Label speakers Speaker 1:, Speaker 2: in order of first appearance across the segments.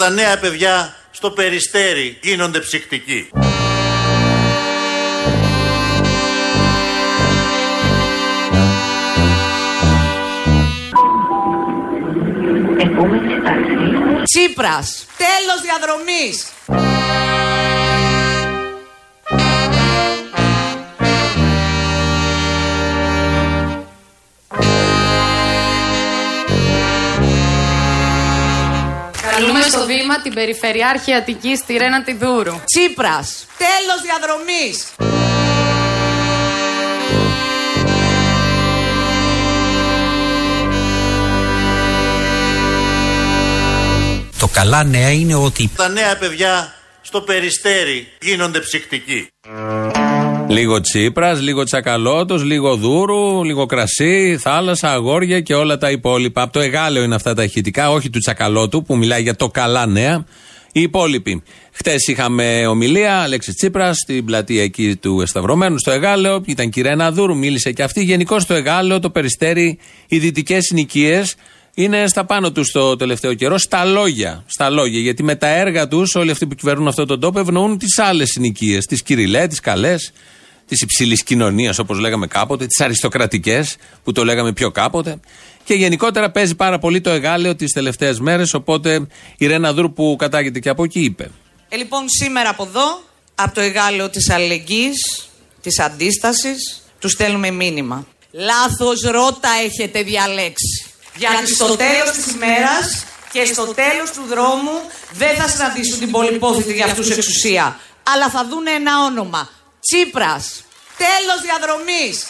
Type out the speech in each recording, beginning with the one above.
Speaker 1: Τα νέα παιδιά στο περιστέρι γίνονται ψυκτικοί.
Speaker 2: Τσίπρας. Τέλος διαδρομής.
Speaker 3: Καλούμε στο βήμα την Περιφερειάρχη Αττικής τη Ρένα Τιδούρου.
Speaker 2: Τσίπρας. Τέλος διαδρομής.
Speaker 4: Το καλά νέα είναι ότι
Speaker 1: Τα νέα παιδιά στο περιστέρι γίνονται ψυκτικοί.
Speaker 5: Λίγο Τσίπρας, λίγο Τσακαλώτος, λίγο Δούρου, λίγο κρασί, θάλασσα, αγόρια και όλα τα υπόλοιπα. Από το εγάλεο είναι αυτά τα ηχητικά, όχι του Τσακαλώτου που μιλάει για το καλά νέα. Οι υπόλοιποι. Χτε είχαμε ομιλία, Αλέξης Τσίπρας, στην πλατεία εκεί του Εσταυρωμένου, στο Εγάλεο. Ήταν η Ρένα Δούρου, μίλησε και αυτή. Γενικώ στο Εγάλεο, το περιστέρι, οι δυτικές συνοικίες είναι στα πάνω τους το τελευταίο καιρό, στα λόγια. Στα λόγια. Γιατί με τα έργα τους, όλοι αυτοί που κυβερνούν αυτόν τον τόπο, ευνοούν τις άλλες συνοικίες. Τις Κυριλέ, τις Καλές, της υψηλής κοινωνίας, όπως λέγαμε κάποτε, τις αριστοκρατικές, που το λέγαμε πιο κάποτε. Και γενικότερα παίζει πάρα πολύ το εγάλεο τις τελευταίες μέρες. Οπότε η Ρένα Δούρου που κατάγεται και από εκεί είπε.
Speaker 2: Ε, λοιπόν, σήμερα από εδώ, από το εγάλεο της αλληλεγγύης, της αντίστασης, τους στέλνουμε μήνυμα. Λάθος ρότα έχετε διαλέξει. Γιατί στο τέλος της ημέρας και στο τέλος του δρόμου δεν θα συναντήσουν την πολυπόθητη για αυτούς εξουσία. Αλλά θα δούνε ένα όνομα. Τσίπρας. Τέλος διαδρομής.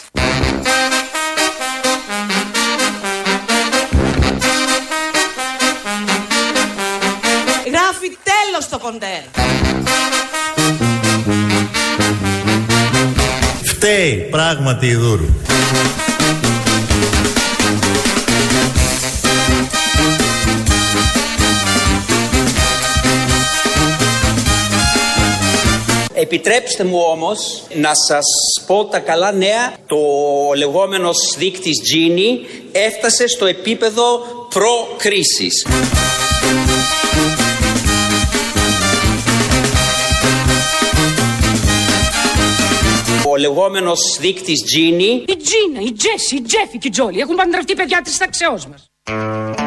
Speaker 2: Γράφει τέλος το κοντέρ.
Speaker 1: Φταίει πράγματι η Δούρου.
Speaker 6: Επιτρέψτε μου όμως να σας πω τα καλά νέα. Το λεγόμενος δείκτης Gini έφτασε στο επίπεδο προ-κρίσης. Ο λεγόμενος δείκτης Gini
Speaker 7: Η Τζίνα, η Τζέσι, η Τζέφι και η Τζόλι έχουν παντρευτεί παιδιά τη ταξεώ μας.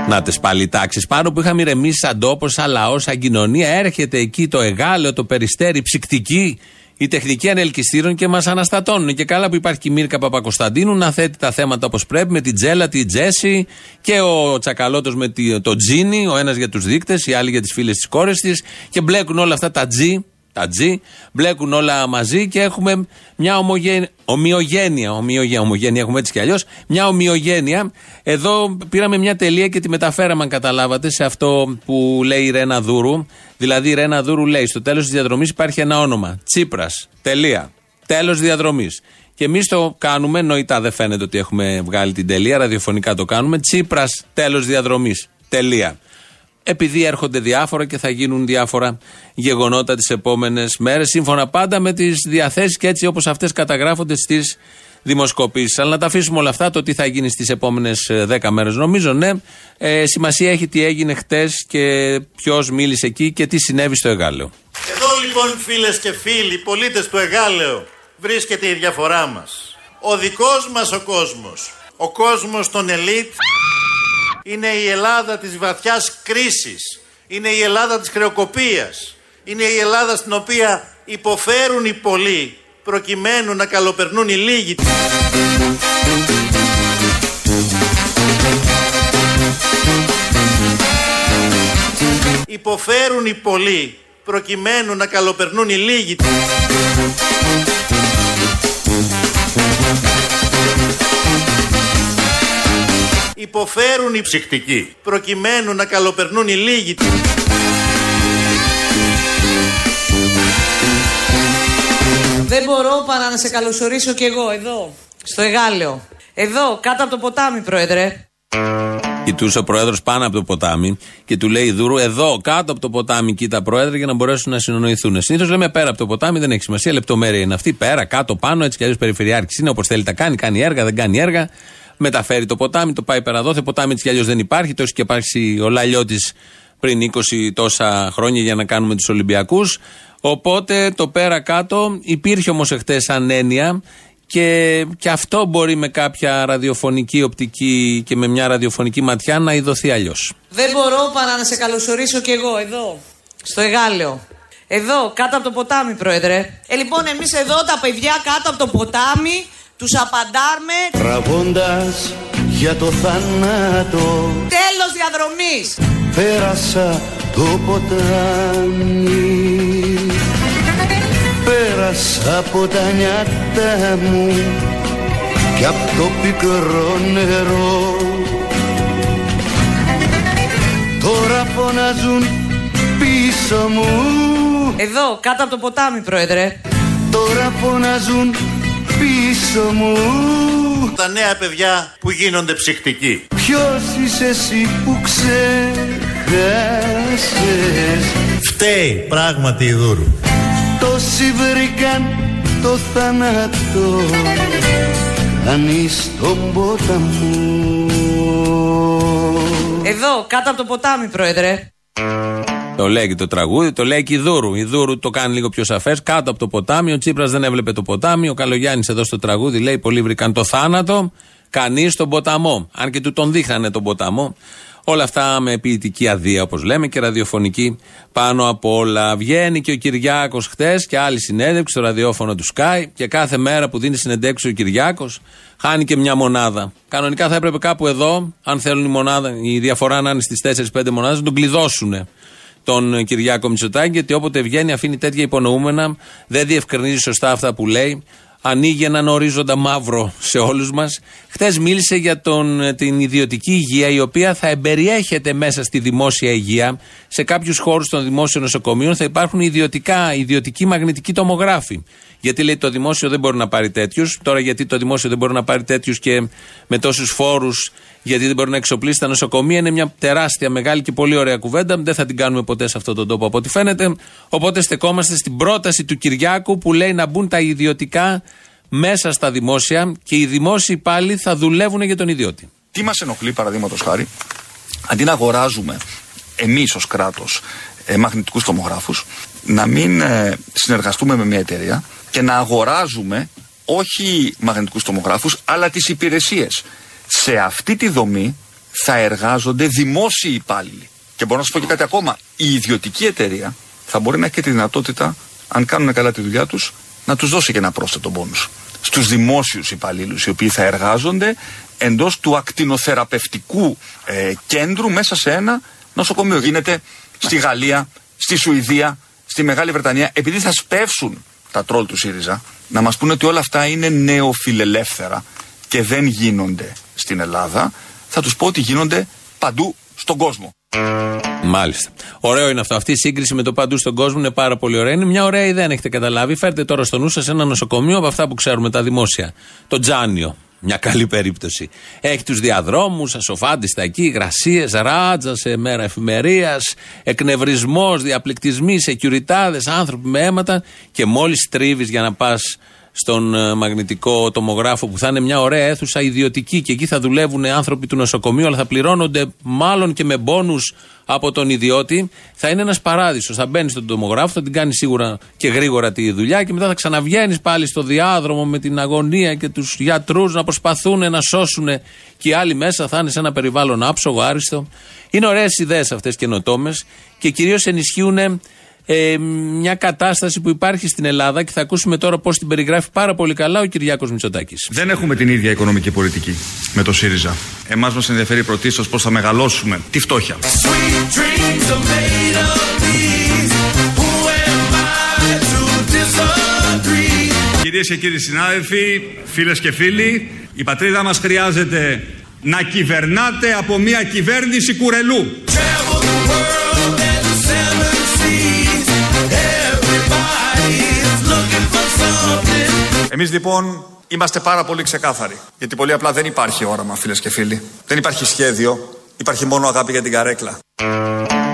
Speaker 5: Να τε πάλι τάξει. Πάνω που είχαμε ηρεμήσει σαν τόπος, σαν λαός, σαν κοινωνία, έρχεται εκεί το εγάλεο, το περιστέρι, ψυκτική, η τεχνική ανελκυστήρων και μας αναστατώνουν. Και καλά που υπάρχει και η Μίρκα Παπακοσταντίνου να θέτει τα θέματα όπως πρέπει, με την Τζέλα, την Τζέσι και ο Τσακαλώτος με τη- το Τζίνι, ο ένας για τους δείκτες, οι άλλοι για τις φίλες της κόρες της. Και μπλέκουν όλα αυτά τα Τζι, τα Τζι, μπλέκουν όλα μαζί και έχουμε μια ομογένεια. Ομοιογένεια, ομοιογένεια, ομογένεια έχουμε έτσι κι αλλιώς. Μια ομοιογένεια. Εδώ πήραμε μια τελεία και τη μεταφέραμε, αν καταλάβατε, σε αυτό που λέει η Ρένα Δούρου. Δηλαδή, η Ρένα Δούρου λέει: Στο τέλος της διαδρομής υπάρχει ένα όνομα. Τσίπρας. Τελεία. Τέλος διαδρομής. Και εμείς το κάνουμε, νοητά δεν φαίνεται ότι έχουμε βγάλει την τελεία, ραδιοφωνικά το κάνουμε. Τσίπρας. Τέλος διαδρομής. Τελεία επειδή έρχονται διάφορα και θα γίνουν διάφορα γεγονότα τις επόμενες μέρες σύμφωνα πάντα με τις διαθέσεις και έτσι όπως αυτές καταγράφονται στις δημοσκοπήσεις. Αλλά να τα αφήσουμε όλα αυτά το τι θα γίνει στις επόμενες ε, δέκα μέρες. Νομίζω ναι, ε, σημασία έχει τι έγινε χτες και ποιος μίλησε εκεί και τι συνέβη στο Εγάλεο.
Speaker 1: Εδώ λοιπόν φίλες και φίλοι, πολίτες του Εγάλεου, βρίσκεται η διαφορά μας. Ο δικός μας ο κόσμος, ο κόσμος των ελίτ, είναι η Ελλάδα της βαθιάς κρίσης. Είναι η Ελλάδα της χρεοκοπίας. Είναι η Ελλάδα στην οποία υποφέρουν οι πολλοί προκειμένου να καλοπερνούν οι λίγοι. Υποφέρουν οι πολλοί προκειμένου να καλοπερνούν οι λίγοι. Υποφέρουν οι ψυκτικοί προκειμένου να καλοπερνούν οι λίγοι.
Speaker 2: Δεν μπορώ παρά να σε καλωσορίσω κι εγώ εδώ, στο Εγάλεο. Εδώ, κάτω από το ποτάμι, Πρόεδρε.
Speaker 5: Κοιτούσε ο πρόεδρος πάνω από το ποτάμι και του λέει Δούρου, εδώ κάτω από το ποτάμι, κοίτα πρόεδρε, για να μπορέσουν να συνονοηθούν. Συνήθως λέμε πέρα από το ποτάμι, δεν έχει σημασία, λεπτομέρεια είναι αυτή. Πέρα, κάτω, πάνω, έτσι κι αλλιώς περιφερειάρχης είναι όπως θέλει τα κάνει, κάνει έργα, δεν κάνει έργα. Μεταφέρει το ποτάμι, το πάει πέρα εδώ. Το ποτάμι έτσι κι αλλιώς δεν υπάρχει. Τόσο και υπάρχει ο λαλιώτης πριν 20 τόσα χρόνια για να κάνουμε τους Ολυμπιακούς. Οπότε το πέρα κάτω υπήρχε όμως εχθές σαν έννοια και, και αυτό μπορεί με κάποια ραδιοφωνική οπτική και με μια ραδιοφωνική ματιά να ειδωθεί αλλιώς.
Speaker 2: Δεν μπορώ παρά να σε καλωσορίσω κι εγώ εδώ, στο Εγάλεο. Εδώ, κάτω από το ποτάμι, Πρόεδρε. Ε, λοιπόν, εμείς εδώ τα παιδιά κάτω από το ποτάμι τους απαντάρμε.
Speaker 8: Τραβώντας για το θάνατο.
Speaker 2: Τέλος διαδρομής.
Speaker 8: Πέρασα το ποτάμι. Πέρασα από τα νιάτα μου και από το πικρό νερό. Τώρα φωνάζουν πίσω μου.
Speaker 2: Εδώ, κάτω από το ποτάμι, Πρόεδρε.
Speaker 8: Τώρα φωνάζουν πίσω μου
Speaker 1: Τα νέα παιδιά που γίνονται ψυχτικοί.
Speaker 8: Ποιος είσαι εσύ που ξεχάσες;
Speaker 1: Φταίει πράγματι η Δούρου.
Speaker 8: Τόσοι βρήκαν το θάνατο Κανείς τον ποταμό
Speaker 2: Εδώ, κάτω από το ποτάμι, Πρόεδρε.
Speaker 5: Το λέει και το τραγούδι, το λέει και η Δούρου. Η Δούρου το κάνει λίγο πιο σαφές. Κάτω από το ποτάμι, ο Τσίπρας δεν έβλεπε το ποτάμι. Ο Καλογιάννης εδώ στο τραγούδι λέει: Πολλοί βρήκαν το θάνατο, κανείς τον ποταμό. Αν και του τον δείχνανε τον ποταμό. Όλα αυτά με ποιητική αδεία, όπως λέμε, και ραδιοφωνική πάνω από όλα. Βγαίνει και ο Κυριάκος χτες και άλλη συνέντευξη στο ραδιόφωνο του Sky και κάθε μέρα που δίνει συνεντεύξεις ο Κυριάκος χάνει και μια μονάδα. Κανονικά θα έπρεπε κάπου εδώ, αν θέλουν η, μονάδα, η διαφορά να είναι στις 4-5 μονάδες, να τον κλειδώσουν τον Κυριάκο Μητσοτάκη, γιατί όποτε βγαίνει αφήνει τέτοια υπονοούμενα, δεν διευκρινίζει σωστά αυτά που λέει, ανοίγει έναν ορίζοντα μαύρο σε όλους μας. Χθες μίλησε για τον, την ιδιωτική υγεία, η οποία θα εμπεριέχεται μέσα στη δημόσια υγεία. Σε κάποιους χώρους των δημόσιων νοσοκομείων θα υπάρχουν ιδιωτικά, ιδιωτικοί μαγνητικοί τομογράφοι. Γιατί λέει το δημόσιο δεν μπορεί να πάρει τέτοιους. Τώρα, γιατί το δημόσιο δεν μπορεί να πάρει τέτοιους και με τόσους φόρους, γιατί δεν μπορεί να εξοπλίσει τα νοσοκομεία, είναι μια τεράστια, μεγάλη και πολύ ωραία κουβέντα. Δεν θα την κάνουμε ποτέ σε αυτόν τον τόπο από ό,τι φαίνεται. Οπότε στεκόμαστε στην πρόταση του Κυριάκου που λέει να μπουν τα ιδιωτικά μέσα στα δημόσια και οι δημόσιοι πάλι θα δουλεύουν για τον ιδιώτη.
Speaker 9: Τι μας ενοχλεί, παραδείγματος χάρη, αντί να αγοράζουμε εμείς ως κράτος ε, μαγνητικούς τομογράφους, να μην ε, συνεργαστούμε με μια εταιρεία και να αγοράζουμε όχι μαγνητικούς τομογράφους, αλλά τις υπηρεσίες. Σε αυτή τη δομή θα εργάζονται δημόσιοι υπάλληλοι. Και μπορώ να σας πω και κάτι ακόμα. Η ιδιωτική εταιρεία θα μπορεί να έχει και τη δυνατότητα, αν κάνουν καλά τη δουλειά τους, να τους δώσει και ένα πρόσθετο πόνου. Στους δημόσιους υπαλλήλους, οι οποίοι θα εργάζονται εντός του ακτινοθεραπευτικού ε, κέντρου μέσα σε ένα νοσοκομείο. Γίνεται στη Γαλλία, στη Σουηδία, στη Μεγάλη Βρετανία, επειδή θα σπεύσουν τα τρόλ του ΣΥΡΙΖΑ, να μας πούνε ότι όλα αυτά είναι νεοφιλελεύθερα και δεν γίνονται στην Ελλάδα, θα τους πω ότι γίνονται παντού στον κόσμο.
Speaker 5: Μάλιστα. Ωραίο είναι αυτό. Αυτή η σύγκριση με το παντού στον κόσμο είναι πάρα πολύ ωραία. Είναι μια ωραία ιδέα, αν έχετε καταλάβει. Φέρτε τώρα στο νου σας ένα νοσοκομείο από αυτά που ξέρουμε, τα δημόσια. Το Τζάνιο. Μια καλή περίπτωση. Έχει τους διαδρόμους, ασοφάντιστα εκεί, υγρασίε, ράτζα σε μέρα εφημερίας, εκνευρισμός, διαπληκτισμοί, σεκιουριτάδες, άνθρωποι με αίματα και μόλις τρίβεις για να πας στον ε, μαγνητικό τομογράφο που θα είναι μια ωραία αίθουσα ιδιωτική και εκεί θα δουλεύουν άνθρωποι του νοσοκομείου αλλά θα πληρώνονται μάλλον και με μπόνους από τον ιδιώτη. Θα είναι ένας παράδεισος. Θα μπαίνεις στον τομογράφο, θα την κάνεις σίγουρα και γρήγορα τη δουλειά και μετά θα ξαναβγαίνεις πάλι στο διάδρομο με την αγωνία και τους γιατρούς να προσπαθούν να σώσουν και οι άλλοι μέσα θα είναι σε ένα περιβάλλον άψογο, άριστο. Είναι ωραίες ιδέες αυτές καινοτόμες και κυρίως ενισχύουν ε, μια κατάσταση που υπάρχει στην Ελλάδα και θα ακούσουμε τώρα πώς την περιγράφει πάρα πολύ καλά ο Κυριάκος Μητσοτάκης.
Speaker 9: Δεν έχουμε την ίδια οικονομική πολιτική με το ΣΥΡΙΖΑ. Εμάς μας ενδιαφέρει πρωτίστως πώς θα μεγαλώσουμε τη φτώχεια. Κυρίες και κύριοι συνάδελφοι, φίλες και φίλοι, η πατρίδα μας χρειάζεται να κυβερνάτε από μια κυβέρνηση κουρελού. Εμείς λοιπόν είμαστε πάρα πολύ ξεκάθαροι. Γιατί πολύ απλά δεν υπάρχει όραμα, φίλες και φίλοι. Δεν υπάρχει σχέδιο. Υπάρχει μόνο αγάπη για την καρέκλα.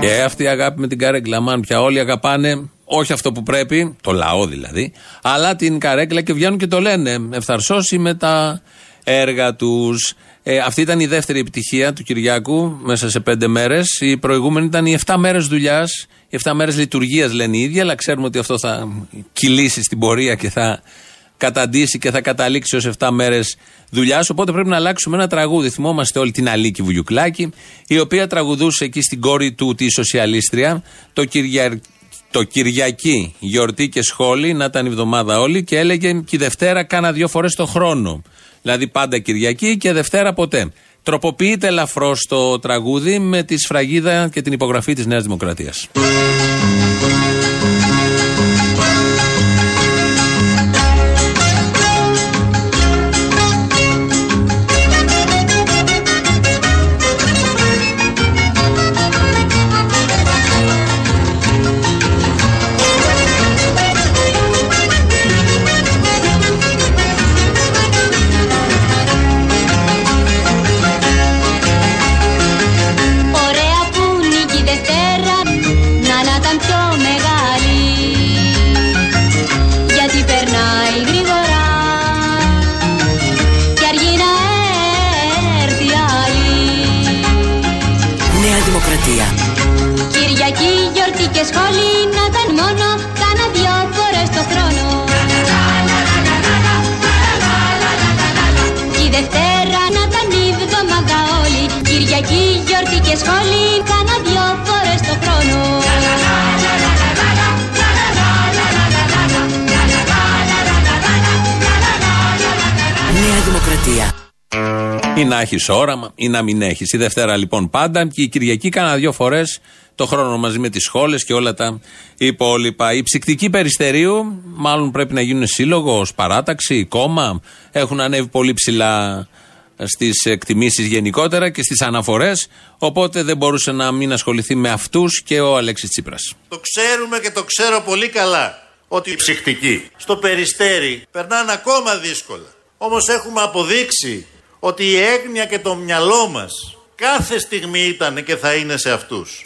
Speaker 5: Και αυτή η αγάπη με την καρέκλα, μαν πια όλοι αγαπάνε όχι αυτό που πρέπει, το λαό δηλαδή, αλλά την καρέκλα και βγαίνουν και το λένε. Ευθαρσώσει με τα έργα τους. Ε, αυτή ήταν η δεύτερη επιτυχία του Κυριάκου μέσα σε πέντε μέρες. Η προηγούμενη ήταν οι 7 μέρες δουλειάς, οι 7 μέρες λειτουργίας λένε οι ίδιοι, αλλά ξέρουμε ότι αυτό θα κυλήσει στην πορεία και θα καταντήσει και θα καταλήξει ως 7 μέρες δουλειάς. Οπότε πρέπει να αλλάξουμε ένα τραγούδι. Θυμόμαστε όλη την Αλίκη Βουγιουκλάκη, η οποία τραγουδούσε εκεί στην κόρη του τη Σοσιαλίστρια το, Κυρια... το Κυριακή γιορτή και σχόλη, να ήταν η εβδομάδα όλη και έλεγε και η Δευτέρα κάνα δύο φορές το χρόνο. Δηλαδή πάντα Κυριακή και Δευτέρα ποτέ. Τροποποιείται ελαφρώς το τραγούδι με τη σφραγίδα και την υπογραφή
Speaker 10: της Νέας Δημοκρατίας.
Speaker 11: Νέα Δημοκρατία.
Speaker 10: Κυριακή, γιορτή και σχόλη να ήταν μόνο κάνα δυο φορές το χρόνο Κι η Δευτέρα να ήταν η βδομάδα όλη Κυριακή, γιορτή και σχόλη κάνα δυο φορές το χρόνο
Speaker 11: Νέα Δημοκρατία.
Speaker 5: Ή να έχεις όραμα ή να μην έχεις. Η Δευτέρα λοιπόν πάντα και η Κυριακή κάνα δύο φορές το χρόνο μαζί με τις σχόλες και όλα τα υπόλοιπα. Οι ψυκτικοί περιστερίου, μάλλον πρέπει να γίνουν σύλλογο, ως παράταξη, κόμμα. Έχουν ανέβει πολύ ψηλά στις εκτιμήσεις γενικότερα και στις αναφορές. Οπότε δεν μπορούσε να μην ασχοληθεί με αυτούς και ο Αλέξης Τσίπρας.
Speaker 1: Το ξέρουμε και το ξέρω πολύ καλά ότι οι ψυχτικοί στο περιστέρι περνάνε ακόμα δύσκολα. Όμως έχουμε αποδείξει ότι η έγνοια και το μυαλό μας κάθε στιγμή ήταν και θα είναι σε αυτούς.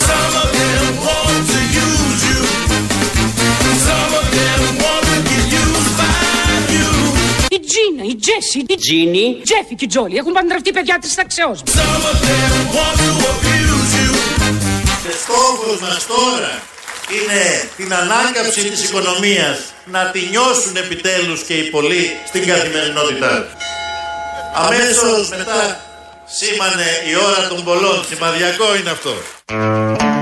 Speaker 7: Η Τζίνα, η Τζέσι, η
Speaker 6: Τζίνι,
Speaker 7: Τζέφι και η Τζόλι έχουν παντρευτεί παιδιά της ταξεώς
Speaker 1: Και στόχος μας τώρα είναι την ανάκαμψη της οικονομίας να τη νιώσουν επιτέλους και οι πολλοί στην καθημερινότητά τους. Αμέσως μετά σήμανε η ώρα των πολλών. Σημαδιακό είναι αυτό.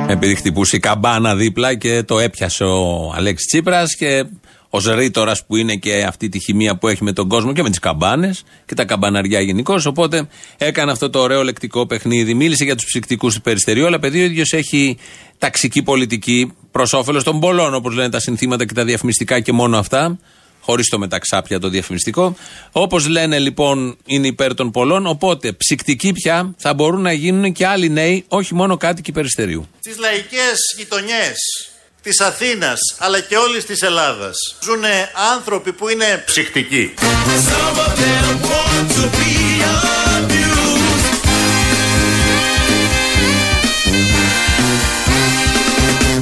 Speaker 5: Επειδή χτυπούσε η καμπάνα δίπλα και το έπιασε ο Αλέξη Τσίπρας και ω ρήτορα που είναι και αυτή τη χημεία που έχει με τον κόσμο και με τις καμπάνες και τα καμπαναριά γενικώ. Οπότε έκανε αυτό το ωραίο λεκτικό παιχνίδι. Μίλησε για τους ψυκτικούς του περιστερίου, αλλά παιδί ο ίδιος έχει ταξική πολιτική προς όφελος των πολλών, όπως λένε τα συνθήματα και τα διαφημιστικά και μόνο αυτά. Χωρίς το μεταξάπια το διαφημιστικό. Όπως λένε λοιπόν είναι υπέρ των πολλών. Οπότε ψυκτικοί πια θα μπορούν να γίνουν και άλλοι νέοι, όχι μόνο κάτοικοι περιστερίου.
Speaker 1: Στις λαϊκές γειτονιές της Αθήνας αλλά και όλης της Ελλάδας ζουν άνθρωποι που είναι ψυχτικοί.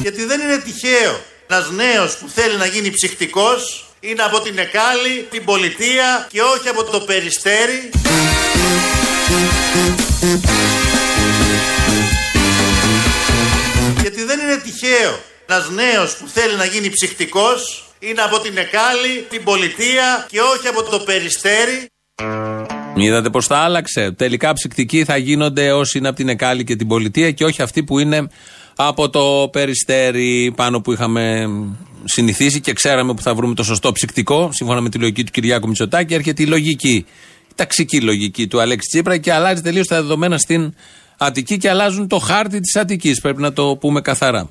Speaker 1: Γιατί δεν είναι τυχαίο ένας νέος που θέλει να γίνει ψυχτικός είναι από την Εκάλη, την Πολιτεία και όχι από το Περιστέρι. Γιατί δεν είναι τυχαίο ένας νέος που θέλει να γίνει ψυχτικός είναι από την Εκάλη, την Πολιτεία και όχι από το Περιστέρι.
Speaker 5: Είδατε πώ τα άλλαξε. Τελικά ψυκτικοί θα γίνονται όσοι είναι από την Εκάλη και την Πολιτεία και όχι αυτοί που είναι από το Περιστέρι πάνω που είχαμε συνηθίσει και ξέραμε που θα βρούμε το σωστό ψυκτικό. Σύμφωνα με τη λογική του Κυριάκου Μητσοτάκη, έρχεται η λογική, η ταξική λογική του Αλέξη Τσίπρα και αλλάζει τελείως τα δεδομένα στην Αττική και αλλάζουν το χάρτη της Αττικής. Πρέπει να το πούμε καθαρά.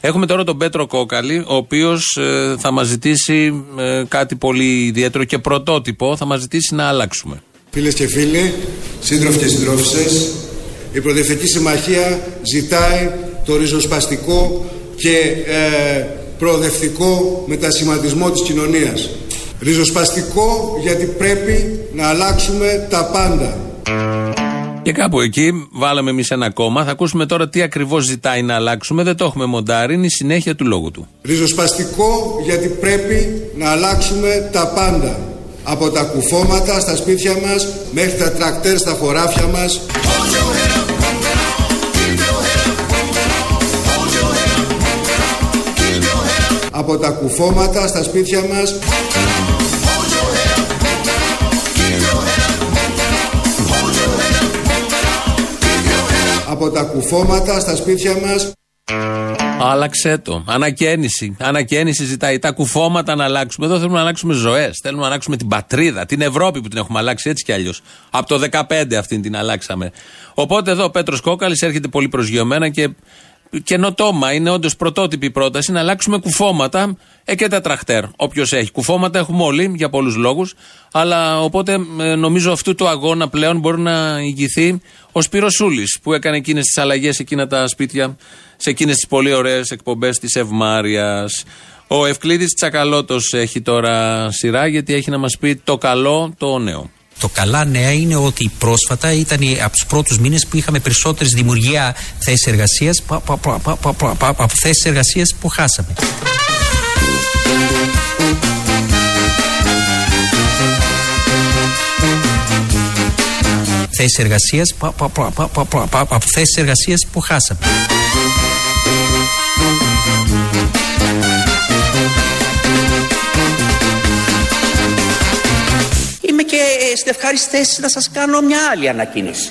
Speaker 5: Έχουμε τώρα τον Πέτρο Κόκαλη, ο οποίος θα μας ζητήσει ε, κάτι πολύ ιδιαίτερο και πρωτότυπο. Θα μας ζητήσει να αλλάξουμε.
Speaker 12: Φίλες και φίλοι, σύντροφοι και συντρόφισσες, η Προοδευτική Συμμαχία ζητάει το ριζοσπαστικό και ε, προοδευτικό μετασχηματισμό της κοινωνίας. Ριζοσπαστικό γιατί πρέπει να αλλάξουμε τα πάντα.
Speaker 5: Και κάπου εκεί βάλαμε εμείς ένα κόμμα. Θα ακούσουμε τώρα τι ακριβώς ζητάει να αλλάξουμε. Δεν το έχουμε μοντάρει. Είναι η συνέχεια του λόγου του.
Speaker 12: Ριζοσπαστικό γιατί πρέπει να αλλάξουμε τα πάντα. Από τα κουφώματα στα σπίτια μας μέχρι τα τρακτέρ στα χωράφια μας. Από τα κουφώματα στα σπίτια μας Από τα κουφώματα στα σπίτια μας
Speaker 5: Άλλαξε το. Ανακαίνιση. Ανακαίνιση ζητάει. Τα κουφώματα να αλλάξουμε. Εδώ θέλουμε να αλλάξουμε ζωές. Θέλουμε να αλλάξουμε την πατρίδα, την Ευρώπη που την έχουμε αλλάξει έτσι κι αλλιώς. Από το 15 αυτήν την αλλάξαμε. Οπότε εδώ ο Πέτρος Κόκαλης έρχεται πολύ προσγειωμένα και καινοτόμα. Είναι όντως πρωτότυπη πρόταση να αλλάξουμε κουφώματα ε, και τα τραχτέρ. Όποιος έχει. Κουφώματα έχουμε όλοι για πολλούς λόγους. Αλλά οπότε ε, νομίζω αυτού του αγώνα πλέον μπορεί να ηγηθεί ο Σπυροσούλη που έκανε εκείνες τις αλλαγές εκείνα τα σπίτια σε εκείνες τις πολύ ωραίες εκπομπές της Ευμάρεια. Ο Ευκλήδης Τσακαλώτος έχει τώρα σειρά γιατί έχει να μας πει το καλό, το νέο.
Speaker 4: Το καλά νέα είναι ότι πρόσφατα ήταν από του πρώτου μήνε που είχαμε περισσότερε δημιουργία θέσει εργασία από θέσει εργασία που χάσαμε. Θέσει εργασία από θέσει εργασία που χάσαμε.
Speaker 6: Και στην ευχάριστη θέση να σας κάνω μια άλλη ανακοίνωση.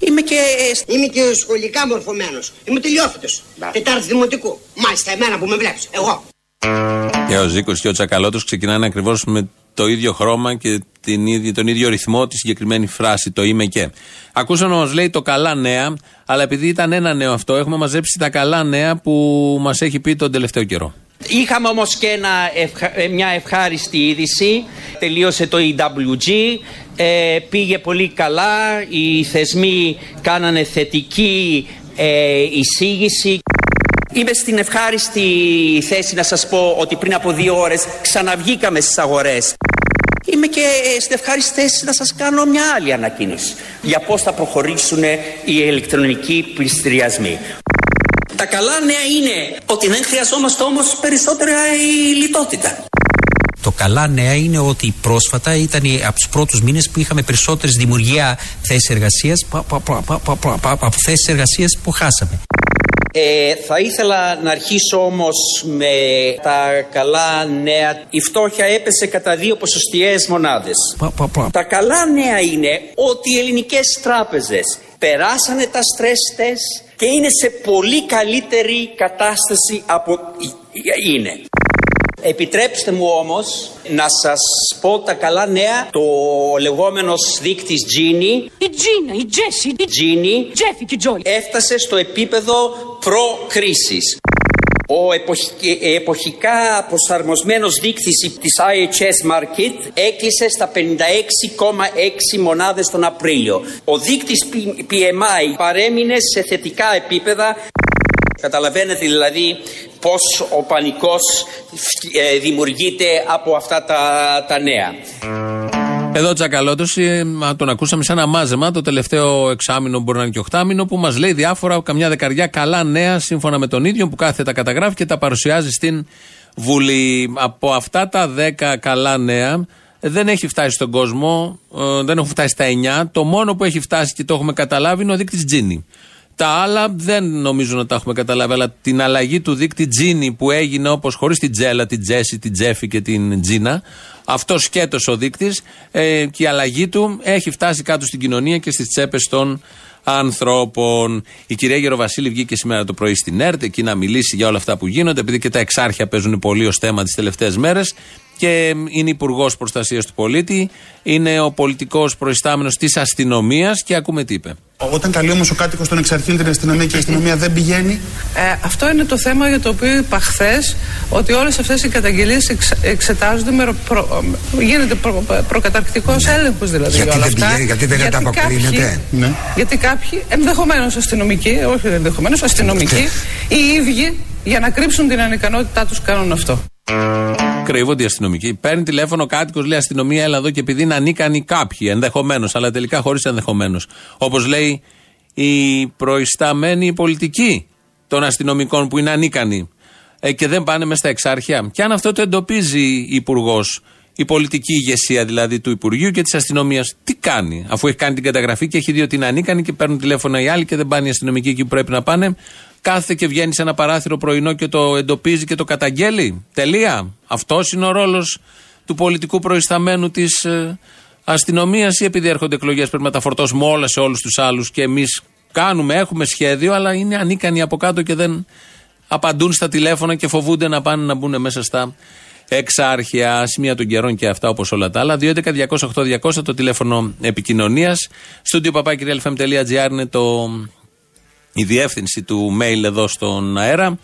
Speaker 6: Είμαι και...
Speaker 13: Είμαι και σχολικά μορφωμένος. Είμαι τελειόφυτος. Τετάρτη δημοτικού. Μάλιστα, εμένα που με βλέπεις. Εγώ.
Speaker 5: Και ο Ζήκος και ο Τσακαλώτος ξεκινάνε ακριβώς με το ίδιο χρώμα και την ίδια, τον ίδιο ρυθμό τη συγκεκριμένη φράση, το είμαι και. Ακούσαμε να μα λέει το καλά νέα, αλλά επειδή ήταν ένα νέο αυτό, έχουμε μαζέψει τα καλά νέα που μας έχει πει τον τελευταίο καιρό.
Speaker 6: Είχαμε όμως και ένα ευχα- ε, μια ευχάριστη είδηση. Τελείωσε το EWG, ε, πήγε πολύ καλά, οι θεσμοί κάνανε θετική ε, εισήγηση. Είμαι στην ευχάριστη θέση να σας πω ότι πριν από δύο ώρες ξαναβγήκαμε στις αγορές. Είμαι και ε, στην ευχάριστη θέση να σας κάνω μια άλλη ανακοίνωση για πώς θα προχωρήσουν οι ηλεκτρονικοί πληστηριασμοί. Τα καλά νέα είναι ότι δεν χρειαζόμαστε όμως περισσότερα η λιτότητα.
Speaker 4: Το καλά νέα είναι ότι πρόσφατα ήταν από τους πρώτους μήνες που είχαμε περισσότερες δημιουργία θέσεις εργασίας από θέσεις εργασίας που χάσαμε.
Speaker 6: Ε, θα ήθελα να αρχίσω όμως με τα καλά νέα. Η φτώχεια έπεσε κατά δύο ποσοστιαίες μονάδες. Τα καλά νέα είναι ότι οι ελληνικές τράπεζες περάσανε τα stress test και είναι σε πολύ καλύτερη κατάσταση από είναι. Επιτρέψτε μου όμως να σας πω τα καλά νέα. Το λεγόμενος δείκτης Gini
Speaker 7: Η Τζίνα, η Τζέσι, η
Speaker 6: Gini
Speaker 7: Τζέφι και η Τζόλι.
Speaker 6: έφτασε στο επίπεδο προ-κρίσης. Ο εποχι- ε, εποχικά προσαρμοσμένος δείκτης της IHS Market έκλεισε στα 56,6 μονάδες τον Απρίλιο. Ο δείκτης P- PMI παρέμεινε σε θετικά επίπεδα. Καταλαβαίνετε δηλαδή πώς ο πανικός ε, δημιουργείται από αυτά τα, τα νέα.
Speaker 5: Εδώ ο Τσακαλώτο, τον ακούσαμε σε ένα μάζεμα το τελευταίο εξάμεινο, μπορεί να είναι και οχτάμινο, που μας λέει διάφορα, καμιά δεκαριά καλά νέα σύμφωνα με τον ίδιο που κάθεται τα καταγράφει και τα παρουσιάζει στην Βουλή. Από αυτά τα δέκα καλά νέα δεν έχει φτάσει στον κόσμο, ε, δεν έχουν φτάσει στα 9. Το μόνο που έχει φτάσει και το έχουμε καταλάβει είναι ο δείκτης Τζίνι. Τα άλλα δεν νομίζω να τα έχουμε καταλάβει, αλλά την αλλαγή του δείκτη Τζίνι που έγινε όπως χωρίς την Τζέλα, την Τζέσι, την Τζέφι και την Τζίνα, αυτό σκέτος ο δείκτης ε, και η αλλαγή του έχει φτάσει κάτω στην κοινωνία και στις τσέπες των ανθρώπων. Η κυρία Γεροβασίλη βγήκε σήμερα το πρωί στην ΕΡΤ εκεί να μιλήσει για όλα αυτά που γίνονται, επειδή και τα εξάρχεια παίζουν πολύ ως θέμα τις τελευταίες μέρες. Και είναι υπουργός προστασίας του πολίτη, είναι ο πολιτικός προϊστάμενος της αστυνομίας και ακούμε τι είπε.
Speaker 14: Όταν καλεί όμως ο κάτοικος των εξαρχείων την αστυνομία και η αστυνομία δεν πηγαίνει;
Speaker 15: Ε, αυτό είναι το θέμα για το οποίο είπα χθες ότι όλες αυτές οι καταγγελίες εξετάζονται με ρο- προ, γίνεται προ, προκαταρκτικός έλεγχος δηλαδή
Speaker 16: Γιατί
Speaker 15: για όλα
Speaker 16: δεν
Speaker 15: αυτά.
Speaker 16: πηγαίνει, γιατί δεν
Speaker 15: Γιατί
Speaker 16: ανταποκρίνεται;
Speaker 15: κάποιοι-
Speaker 16: Ναι.
Speaker 15: Γιατί κάποιοι ενδεχομένως αστυνομικοί, όχι ενδεχομένως αστυνομικοί, οι ίδιοι για να κρύψουν την ανικανότητά τους κάνουν αυτό.
Speaker 5: Κρύβονται οι αστυνομικοί. Παίρνει τηλέφωνο ο κάτοικος, λέει αστυνομία, έλα εδώ και επειδή είναι ανίκανοι κάποιοι, ενδεχομένως, αλλά τελικά χωρίς ενδεχομένως. Όπως λέει η προϊσταμένη πολιτική των αστυνομικών που είναι ανίκανοι ε, και δεν πάνε μέσα στα εξάρχεια. Και αν αυτό το εντοπίζει η υπουργός, η πολιτική ηγεσία δηλαδή του Υπουργείου και της αστυνομίας. Τι κάνει, αφού έχει κάνει την καταγραφή και έχει δει ότι είναι ανίκανη και παίρνουν τηλέφωνα οι άλλοι και δεν πάνε οι αστυνομικοί εκεί που πρέπει να πάνε. Κάθεται και βγαίνει σε ένα παράθυρο πρωινό και το εντοπίζει και το καταγγέλει. Τελεία. Αυτός είναι ο ρόλος του πολιτικού προϊσταμένου της ε, αστυνομίας ή επειδή έρχονται εκλογές πρέπει να τα φορτώσουμε όλα σε όλους τους άλλους και εμείς κάνουμε, έχουμε σχέδιο, αλλά είναι ανίκανοι από κάτω και δεν απαντούν στα τηλέφωνα και φοβούνται να πάνε να μπουν μέσα στα εξάρχεια, σημεία των καιρών και αυτά όπως όλα τα άλλα. 2.11.208.200 το τηλέφωνο επικοινωνίας. Στούντιο παπάκυριαλfm.gr είναι το, η διεύθυνση του mail εδώ στον αέρα.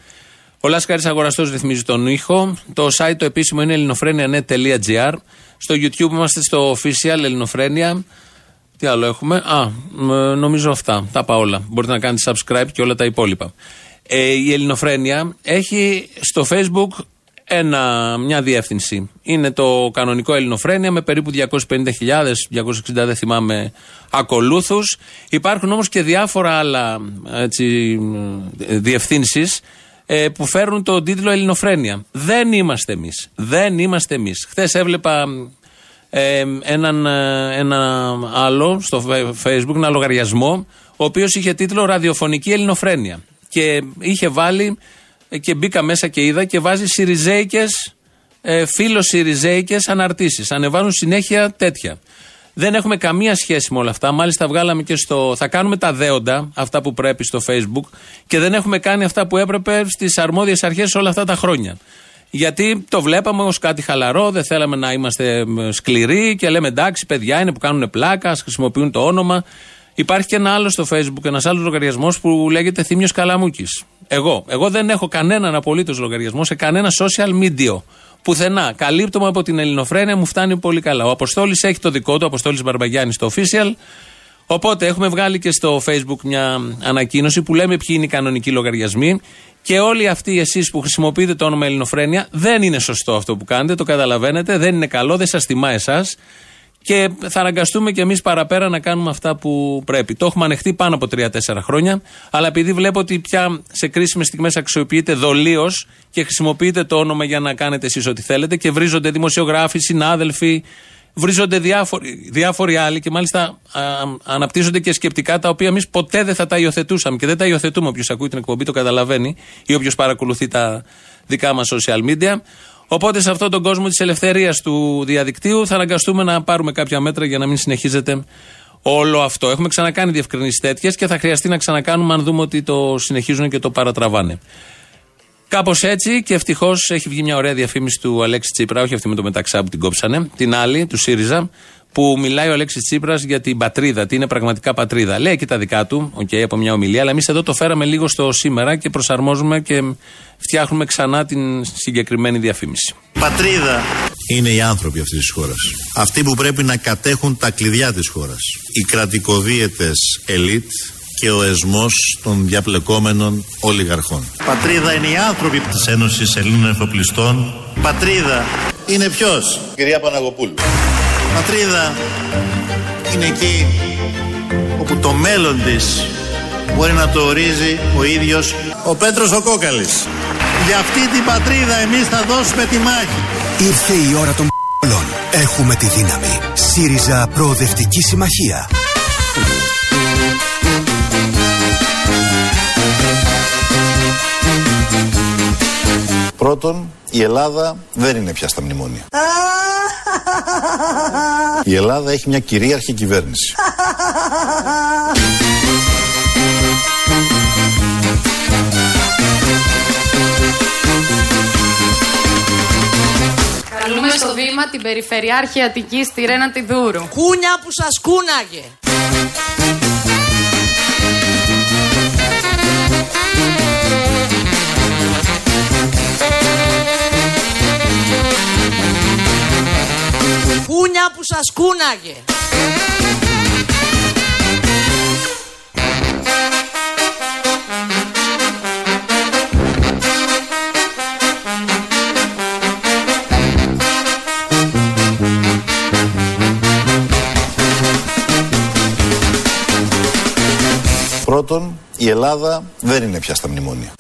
Speaker 5: Ο Λάσκαρης Αγοραστός ρυθμίζει τον ήχο. Το site το επίσημο είναι ελληνοφρένια.net.gr. Στο YouTube είμαστε στο official Ελληνοφρένια. Τι άλλο έχουμε; Α, νομίζω αυτά. Τα πάω όλα. Μπορείτε να κάνετε subscribe και όλα τα υπόλοιπα. Ε, η Ελληνοφρένια έχει στο Facebook ένα, μια διεύθυνση. Είναι το κανονικό Ελληνοφρένια με περίπου 250.000, 260 δεν θυμάμαι, ακολούθους. Υπάρχουν όμως και διάφορα άλλα έτσι, διευθύνσεις ε, που φέρουν τον τίτλο Ελληνοφρένια. Δεν είμαστε εμείς. Δεν είμαστε εμείς. Χθες έβλεπα ε, έναν, ε, ένα άλλο στο facebook, ένα λογαριασμό, ο οποίος είχε τίτλο Ραδιοφωνική Ελληνοφρένια. Και είχε βάλει ε, και μπήκα μέσα και είδα και βάζει Σιριζέικες, ε, φίλος Σιριζέικες αναρτήσεις. Ανεβάζουν συνέχεια τέτοια. Δεν έχουμε καμία σχέση με όλα αυτά. Μάλιστα, βγάλαμε και στο. Θα κάνουμε τα δέοντα, αυτά που πρέπει στο Facebook, και δεν έχουμε κάνει αυτά που έπρεπε στις αρμόδιες αρχές όλα αυτά τα χρόνια. Γιατί το βλέπαμε ως κάτι χαλαρό, δεν θέλαμε να είμαστε σκληροί και λέμε εντάξει, παιδιά είναι που κάνουν πλάκα, χρησιμοποιούν το όνομα. Υπάρχει και ένα άλλο στο Facebook, ένας άλλος λογαριασμός που λέγεται Θήμιος Καλαμούκης. Εγώ. Εγώ δεν έχω κανέναν απολύτως λογαριασμό σε κανένα social media. Πουθενά. Καλύπτομαι από την Ελληνοφρένεια, μου φτάνει πολύ καλά. Ο Αποστόλης έχει το δικό του, ο Αποστόλης Μπαρμπαγιάννη στο official. Οπότε έχουμε βγάλει και στο Facebook μια ανακοίνωση που λέμε ποιοι είναι οι κανονικοί λογαριασμοί. Και όλοι αυτοί εσείς που χρησιμοποιείτε το όνομα Ελληνοφρένεια, δεν είναι σωστό αυτό που κάνετε, το καταλαβαίνετε, δεν είναι καλό, δεν σας τιμά εσάς και θα αναγκαστούμε κι εμείς παραπέρα να κάνουμε αυτά που πρέπει. Το έχουμε ανεχτεί πάνω από 3-4 χρόνια, αλλά επειδή βλέπω ότι πια σε κρίσιμες στιγμές αξιοποιείται δολίως και χρησιμοποιείτε το όνομα για να κάνετε εσείς ό,τι θέλετε και βρίζονται δημοσιογράφοι, συνάδελφοι, βρίζονται διάφοροι, διάφοροι άλλοι και μάλιστα α, αναπτύσσονται και σκεπτικά τα οποία εμείς ποτέ δεν θα τα υιοθετούσαμε και δεν τα υιοθετούμε. Όποιος ακούει την εκπομπή το καταλαβαίνει ή όποιος παρακολουθεί τα δικά μας social media. Οπότε σε αυτόν τον κόσμο της ελευθερίας του διαδικτύου θα αναγκαστούμε να πάρουμε κάποια μέτρα για να μην συνεχίζεται όλο αυτό. Έχουμε ξανακάνει διευκρινίσεις τέτοιες και θα χρειαστεί να ξανακάνουμε αν δούμε ότι το συνεχίζουν και το παρατραβάνε. Κάπως έτσι και ευτυχώς έχει βγει μια ωραία διαφήμιση του Αλέξη Τσίπρα, όχι αυτή με το Μεταξά που την κόψανε, την άλλη, του ΣΥΡΙΖΑ, που μιλάει ο Αλέξης Τσίπρας για την πατρίδα, τι είναι πραγματικά πατρίδα. Λέει και τα δικά του, okay, okay, από μια ομιλία, αλλά εμείς εδώ το φέραμε λίγο στο σήμερα και προσαρμόζουμε και φτιάχνουμε ξανά την συγκεκριμένη διαφήμιση.
Speaker 1: Πατρίδα είναι οι άνθρωποι αυτής της χώρας. Αυτοί που πρέπει να κατέχουν τα κλειδιά της χώρας. Οι κρατικοδίαιτε ελίτ και ο εσμός των διαπλεκόμενων ολιγαρχών. Πατρίδα είναι οι άνθρωποι της Ένωσης Ελλήνων Εφοπλιστών. Πατρίδα είναι ποιος, κυρία Παναγοπούλου. Πατρίδα είναι εκεί όπου το μέλλον της μπορεί να το ορίζει ο ίδιος ο Πέτρος ο Κόκαλης. Για αυτή την πατρίδα εμείς θα δώσουμε τη μάχη.
Speaker 16: Ήρθε η ώρα των πολλών. Έχουμε τη δύναμη. ΣΥΡΙΖΑ Προοδευτική Συμμαχία.
Speaker 1: Πρώτον, η Ελλάδα δεν είναι πια στα μνημόνια. Η Ελλάδα έχει μια κυρίαρχη κυβέρνηση.
Speaker 3: Καλούμε στο βήμα την Περιφερειάρχη Αττικής τη Ρένα Τιδούρου.
Speaker 2: Κούνια που σας κούναγε. Κούνια που σας κούναγε.
Speaker 1: Πρώτον, η Ελλάδα δεν είναι πια στα μνημόνια.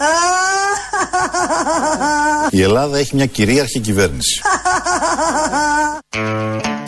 Speaker 17: Η Ελλάδα έχει μια κυρίαρχη κυβέρνηση.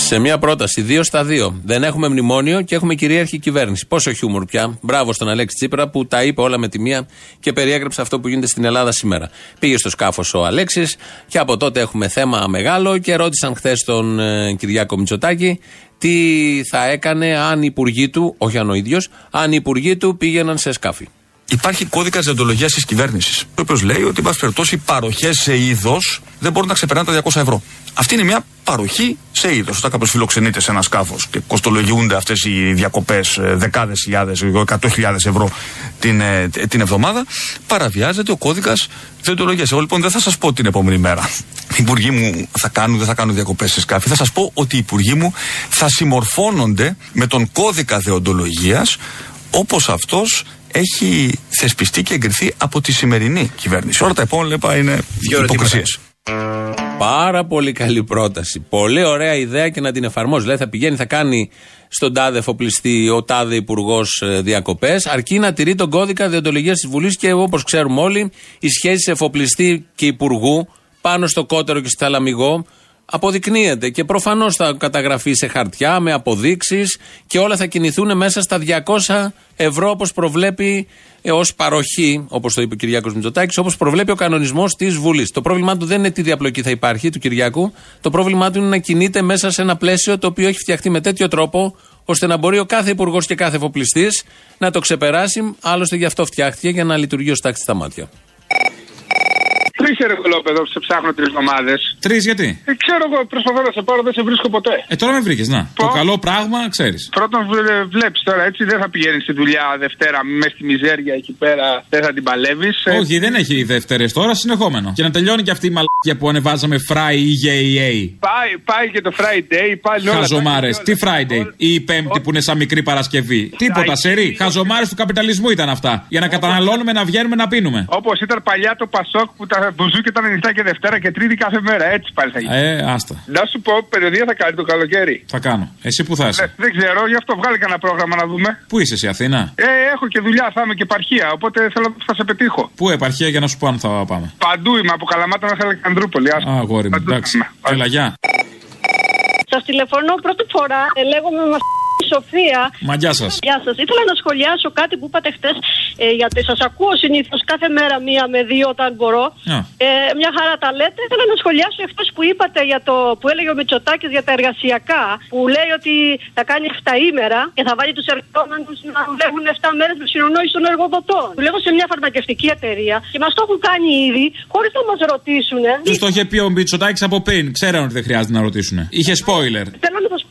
Speaker 5: Σε μια πρόταση, δύο στα δύο. Δεν έχουμε μνημόνιο και έχουμε κυρίαρχη κυβέρνηση. Πόσο χιούμορ πια. Μπράβο στον Αλέξη Τσίπρα που τα είπε όλα με τη μία και περιέγραψε αυτό που γίνεται στην Ελλάδα σήμερα. Πήγε στο σκάφος ο Αλέξης και από τότε έχουμε θέμα μεγάλο και ρώτησαν χθες τον ε, Κυριάκο Μητσοτάκη τι θα έκανε αν οι υπουργοί του, όχι αν ο ίδιος, αν οι υπουργοί του πήγαιναν σε σκάφη.
Speaker 9: Υπάρχει κώδικας διοντολογίας της κυβέρνησης, ο οποίος λέει ότι, εν πάση περιπτώσει, οι παροχές σε είδος δεν μπορούν να ξεπερνάνε τα 200 ευρώ. Αυτή είναι μια παροχή σε είδος. Όταν κάποιος φιλοξενείται σε ένα σκάφος και κοστολογιούνται αυτές οι διακοπές δεκάδες χιλιάδες, εκατό χιλιάδες ευρώ την, ε, την εβδομάδα, παραβιάζεται ο κώδικας διοντολογίας. Εγώ λοιπόν δεν θα σας πω την επόμενη μέρα. Οι υπουργοί μου θα κάνουν, δεν θα κάνουν διακοπές σε σκάφη. Θα σας πω ότι οι υπουργοί μου θα συμμορφώνονται με τον κώδικα δεοντολογία όπως αυτός έχει θεσπιστεί και εγκριθεί από τη σημερινή κυβέρνηση. Όλα τα επόμενα είναι υποκρισίες.
Speaker 5: Πάρα πολύ καλή πρόταση. Πολύ ωραία ιδέα και να την εφαρμόζει. Δηλαδή θα πηγαίνει, θα κάνει στον τάδε εφοπλιστή ο τάδε υπουργός διακοπές, αρκεί να τηρεί τον κώδικα διοντολογίας της Βουλής και όπως ξέρουμε όλοι, οι σχέσεις εφοπλιστή και υπουργού πάνω στο κότερο και στη θαλαμιγό αποδεικνύεται και προφανώς θα καταγραφεί σε χαρτιά με αποδείξεις και όλα θα κινηθούν μέσα στα 200 ευρώ όπως προβλέπει ε, ως παροχή, όπως το είπε ο Κυριάκος Μητσοτάκης, όπως προβλέπει ο κανονισμός της Βουλής. Το πρόβλημά του δεν είναι τι διαπλοκή θα υπάρχει του Κυριάκου. Το πρόβλημά του είναι να κινείται μέσα σε ένα πλαίσιο το οποίο έχει φτιαχτεί με τέτοιο τρόπο ώστε να μπορεί ο κάθε υπουργός και κάθε εφοπλιστής να το ξεπεράσει. Άλλωστε γι' αυτό φτιάχτηκε για να λειτουργεί ως τάξη στα μάτια.
Speaker 18: Τρεις ερευνολόπεδο σε ψάχνω τρεις εβδομάδες.
Speaker 14: Τρεις γιατί;
Speaker 18: Ε, ξέρω εγώ, προσπαθώ να σε πάρω, δεν σε βρίσκω ποτέ.
Speaker 14: Ε, τώρα με βρήκες, να. Το καλό πράγμα ξέρεις.
Speaker 18: Πρώτον, βλέπεις τώρα έτσι, δεν θα πηγαίνεις στη δουλειά Δευτέρα μέσα στη μιζέρια εκεί πέρα, δεν θα την παλεύεις.
Speaker 14: Όχι, δεν έχει Δευτέρες τώρα, συνεχόμενο. Και να τελειώνει και αυτή η μαλακία που ανεβάζαμε Friday.
Speaker 18: Πάει, πάει και το Friday, πάλι όλα.
Speaker 14: Χαζομάρες. Τι Friday, ή η Πέμπτη που είναι σαν μικρή Παρασκευή. Τίποτα, σερή. Χαζομάρες του καπιταλισμού ήταν αυτά. Για να καταναλώνουμε, να βγαίνουμε, να πίνουμε.
Speaker 18: Όπως ήταν παλιά το Πασόκ που τα μπουζούκια ήταν ανοιχτά και Δευτέρα και Τρίτη κάθε μέρα. Έτσι πάλι θα γίνει.
Speaker 14: Ε, άστα.
Speaker 18: Να σου πω, περιοδία θα κάνει το καλοκαίρι.
Speaker 14: Θα κάνω. Εσύ που θα είσαι;
Speaker 18: Ε, δεν ξέρω, γι' αυτό βγάλει κανένα πρόγραμμα να δούμε.
Speaker 14: Πού είσαι, εσύ, Αθήνα;
Speaker 18: Ε, έχω και δουλειά, θα είμαι και επαρχία. Οπότε θέλω να σε πετύχω.
Speaker 14: Πού επαρχία για να σου πω αν θα πάμε.
Speaker 18: Παντού είμαι, από Καλαμάτα μέχρι Αλεξανδρούπολη.
Speaker 14: Α, αγόρι μου, εντάξει. Έλα, γεια.
Speaker 19: Σας τηλεφωνώ πρώτη φορά. Ε, λέγομαι μα Σοφία.
Speaker 14: Μα γεια σας.
Speaker 19: Γεια σας. Ήθελα να σχολιάσω κάτι που είπατε χτε. Ε, γιατί σας ακούω συνήθως κάθε μέρα μία με δύο όταν μπορώ. Ε, μια χαρά τα λέτε. Ήθελα να σχολιάσω αυτό που είπατε για το που έλεγε ο Μητσοτάκης για τα εργασιακά. Που λέει ότι θα κάνει 7 ημέρα και θα βάλει τους εργαζόμενους να δουλεύουν 7 μέρες με συνονόηση των εργοδοτών. Δουλεύω σε μια φαρμακευτική εταιρεία και μας το έχουν κάνει ήδη χωρίς να μας ρωτήσουν.
Speaker 14: Τους το είχε πει ο Μητσοτάκης από πριν. Ξέραν ότι δεν χρειάζεται να ρωτήσουν. Είχε spoiler.
Speaker 19: Θέλω να σας πει,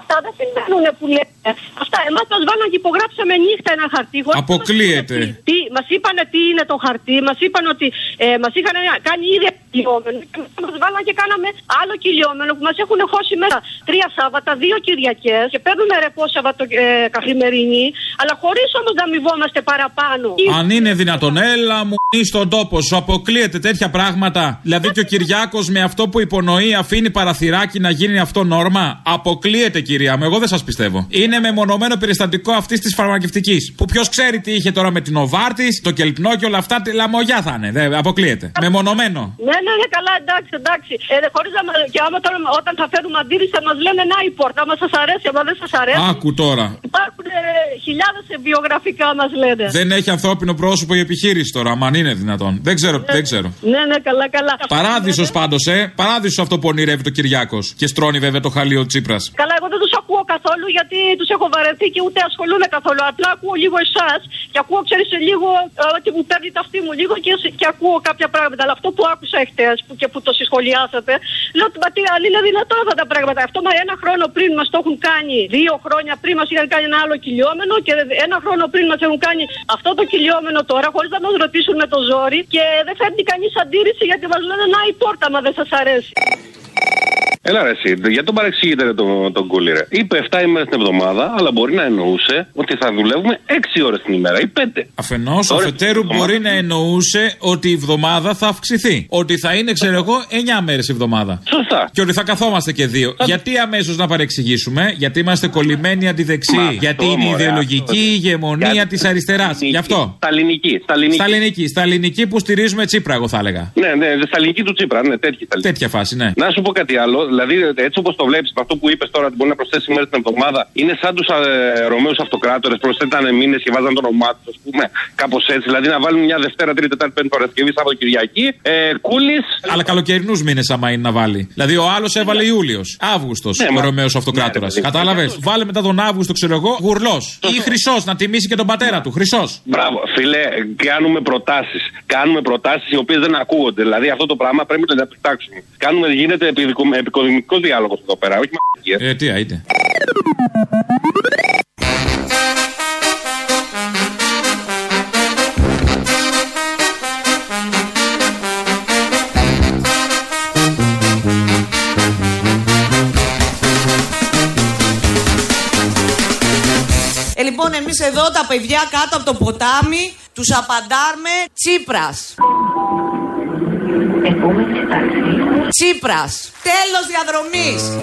Speaker 19: αυτά δεν συμβαίνουν που λέτε. Αυτά εμάς μας βάλαν και υπογράψαμε νύχτα ένα χαρτί.
Speaker 14: Αποκλείεται.
Speaker 19: Τι, μας είπαν τι είναι το χαρτί, μας είπαν ότι ε, μας είχαν κάνει ήδη κυλιόμενο και μας βάλαν και κάναμε άλλο κυλιόμενο που μας έχουν χώσει μέσα τρία Σάββατα, δύο Κυριακές και παίρνουμε ρεπό Σαββατο ε, καθημερινή, αλλά χωρίς όμως να αμοιβόμαστε παραπάνω.
Speaker 14: Αν είναι δυνατόν, έλα μου στον τόπο σου, αποκλείεται τέτοια πράγματα. Δηλαδή και ο Κυριάκος με αυτό που υπονοεί αφήνει παραθυράκι να γίνει αυτό νόρμα. Αποκλείεται, κυρία μου, εγώ δεν σας πιστεύω. Είναι μεμονωμένο περιστατικό αυτής της φαρμακευτικής. Που ποιος ξέρει τι είχε τώρα με την Οβάρτης, το κελπνό και όλα αυτά, λαμογιά θα είναι. Δεν αποκλείεται. Μεμονωμένο.
Speaker 19: Ναι, ναι, ναι, καλά, εντάξει, εντάξει. Ε, χωρίς να, και άμα τώρα, όταν θα φέρουμε αντίρρηση θα μας λένε να η πόρτα, άμα σας αρέσει, άμα δεν σας αρέσει.
Speaker 14: Άκου τώρα.
Speaker 19: Υπάρχουν ε, χιλιάδες βιογραφικά μας λένε.
Speaker 14: Δεν έχει ανθρώπινο πρόσωπο η επιχείρηση τώρα, αν είναι δυνατόν. Δεν ξέρω,
Speaker 19: Ναι.
Speaker 14: δεν ξέρω.
Speaker 19: Ναι, ναι, καλά, καλά.
Speaker 14: Παράδεισος πάντως, ε. Παράδεισος αυτό που ονειρεύει το Κυριάκος. Και στρώνει βέβαια το χαλίο Τσίπρας.
Speaker 19: Καλά, εγώ δεν τους ακούω καθόλου γιατί τους έχω βαρεθεί και ούτε ασχολούμαι καθόλου. Απλά ακούω λίγο εσάς και ακούω, ξέρεις, λίγο ε, ότι μου παίρνει τα αυτή μου λίγο και, και ακούω κάποια πράγματα. Αλλά αυτό που άκουσα εχθές που, και που το συσχολιάσατε, λέω ότι μα τι άλλη είναι δυνατόν αυτά τα πράγματα. Αυτό μα ένα χρόνο πριν μας το έχουν κάνει, δύο χρόνια πριν μας είχαν κάνει ένα άλλο κυλιόμενο και ένα χρόνο πριν μας έχουν κάνει αυτό το κυλιόμενο τώρα χωρίς να μας ρωτήσουν με το ζόρι και δεν φέρνει κανείς αντίρρηση γιατί μα λένε να η πόρτα μα δεν σας αρέσει.
Speaker 20: Έλα ρε, εσύ, γιατί τον παρεξηγείτε ρε, τον, τον κούλι, ρε. Είπε 7 ημέρες την εβδομάδα, αλλά μπορεί να εννοούσε ότι θα δουλεύουμε 6 ώρες την ημέρα ή 5.
Speaker 14: Αφενός,
Speaker 20: Τώρα,
Speaker 14: αφετέρου
Speaker 20: εβδομάδα.
Speaker 14: μπορεί να εννοούσε ότι η εβδομάδα θα αυξηθεί. Ότι θα είναι, ξέρω εγώ, 9 μέρες η εβδομάδα.
Speaker 20: Σωστά.
Speaker 14: Και ότι θα καθόμαστε και δύο. Γιατί αμέσως να παρεξηγήσουμε, Γιατί είμαστε κολλημένοι αντιδεξιοί.
Speaker 20: Μα,
Speaker 14: γιατί
Speaker 20: αυτό,
Speaker 14: είναι η
Speaker 20: μωρέ,
Speaker 14: ιδεολογική
Speaker 20: αυτό.
Speaker 14: ηγεμονία
Speaker 20: Γιατί-
Speaker 14: της αριστεράς. Γι' αυτό.
Speaker 20: Στα ελληνική. Στα ελληνική.
Speaker 14: Στα ελληνική. Στα ελληνική που στηρίζουμε Τσίπρα, εγώ θα έλεγα.
Speaker 20: Ναι, ναι, στα ελληνική του Τσίπρα, ναι, τέτοια. στα
Speaker 14: Τέτοια φάση, ναι.
Speaker 20: Να σου πω κάτι άλλο. Δηλαδή, έτσι όπως το βλέπεις, με αυτό που είπες τώρα, ότι μπορεί να προσθέσεις μέρες την εβδομάδα, είναι σαν τους ε, Ρωμαίους Αυτοκράτορες. Προσθέτανε μήνες και βάζαν το όνομά τους, ας πούμε. Κάπως έτσι. Δηλαδή, να βάλουν μια Δευτέρα, Τρίτη, Τετάρτη, Πέμπτη Παρασκευή, Σάββατο Κυριακή. Ε, Κούλης.
Speaker 14: Αλλά καλοκαιρινούς μήνες, άμα είναι να βάλει. Δηλαδή, ο άλλος έβαλε Ιούλιος. Αύγουστος.
Speaker 20: Ναι,
Speaker 14: ο
Speaker 20: μα-
Speaker 14: Ρωμαίος Αυτοκράτορας.
Speaker 20: Ναι, ρε, παιδί.
Speaker 14: Κατάλαβε. Βάλε μετά τον Αύγουστο, ξέρω εγώ, γουρλός. Ή χρυσός, να τιμήσει και τον πατέρα του. Χρυσός.
Speaker 20: Μπράβο, φίλε, κάνουμε προτάσεις. Κάνουμε προτάσεις οι οποίες δεν ακούγονται. Δηλαδή, αυτό το πράγμα πρέπει να το κοιτάξουμε. Κάνουμε, γίνεται επικοδημητικό διάλογος εδώ πέρα, όχι μαγικία.
Speaker 14: Ε, τι αίτε.
Speaker 2: Ε, λοιπόν, εμείς εδώ τα παιδιά κάτω από το ποτάμι τους απαντάρμε Τσίπρας. Τσίπρας. Τέλος διαδρομής.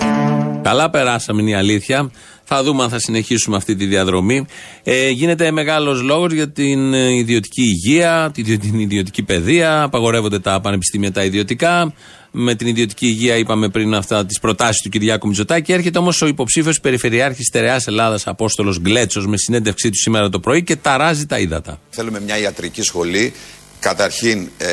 Speaker 5: Καλά περάσαμε είναι η αλήθεια. Θα δούμε αν θα συνεχίσουμε αυτή τη διαδρομή. Ε, γίνεται μεγάλος λόγος για την ε, ιδιωτική υγεία, την, την ιδιωτική παιδεία. Απαγορεύονται τα πανεπιστήμια τα ιδιωτικά. Με την ιδιωτική υγεία είπαμε πριν αυτά τις προτάσεις του Κυριάκου Μητσοτάκη. Έρχεται όμως ο υποψήφιος περιφερειάρχης Στερεάς Ελλάδας Απόστολος Γκλέτσος με συνέντευξή του σήμερα το πρωί και ταράζει τα ύδατα.
Speaker 17: Θέλουμε μια ιατρική σχολή, καταρχήν ε,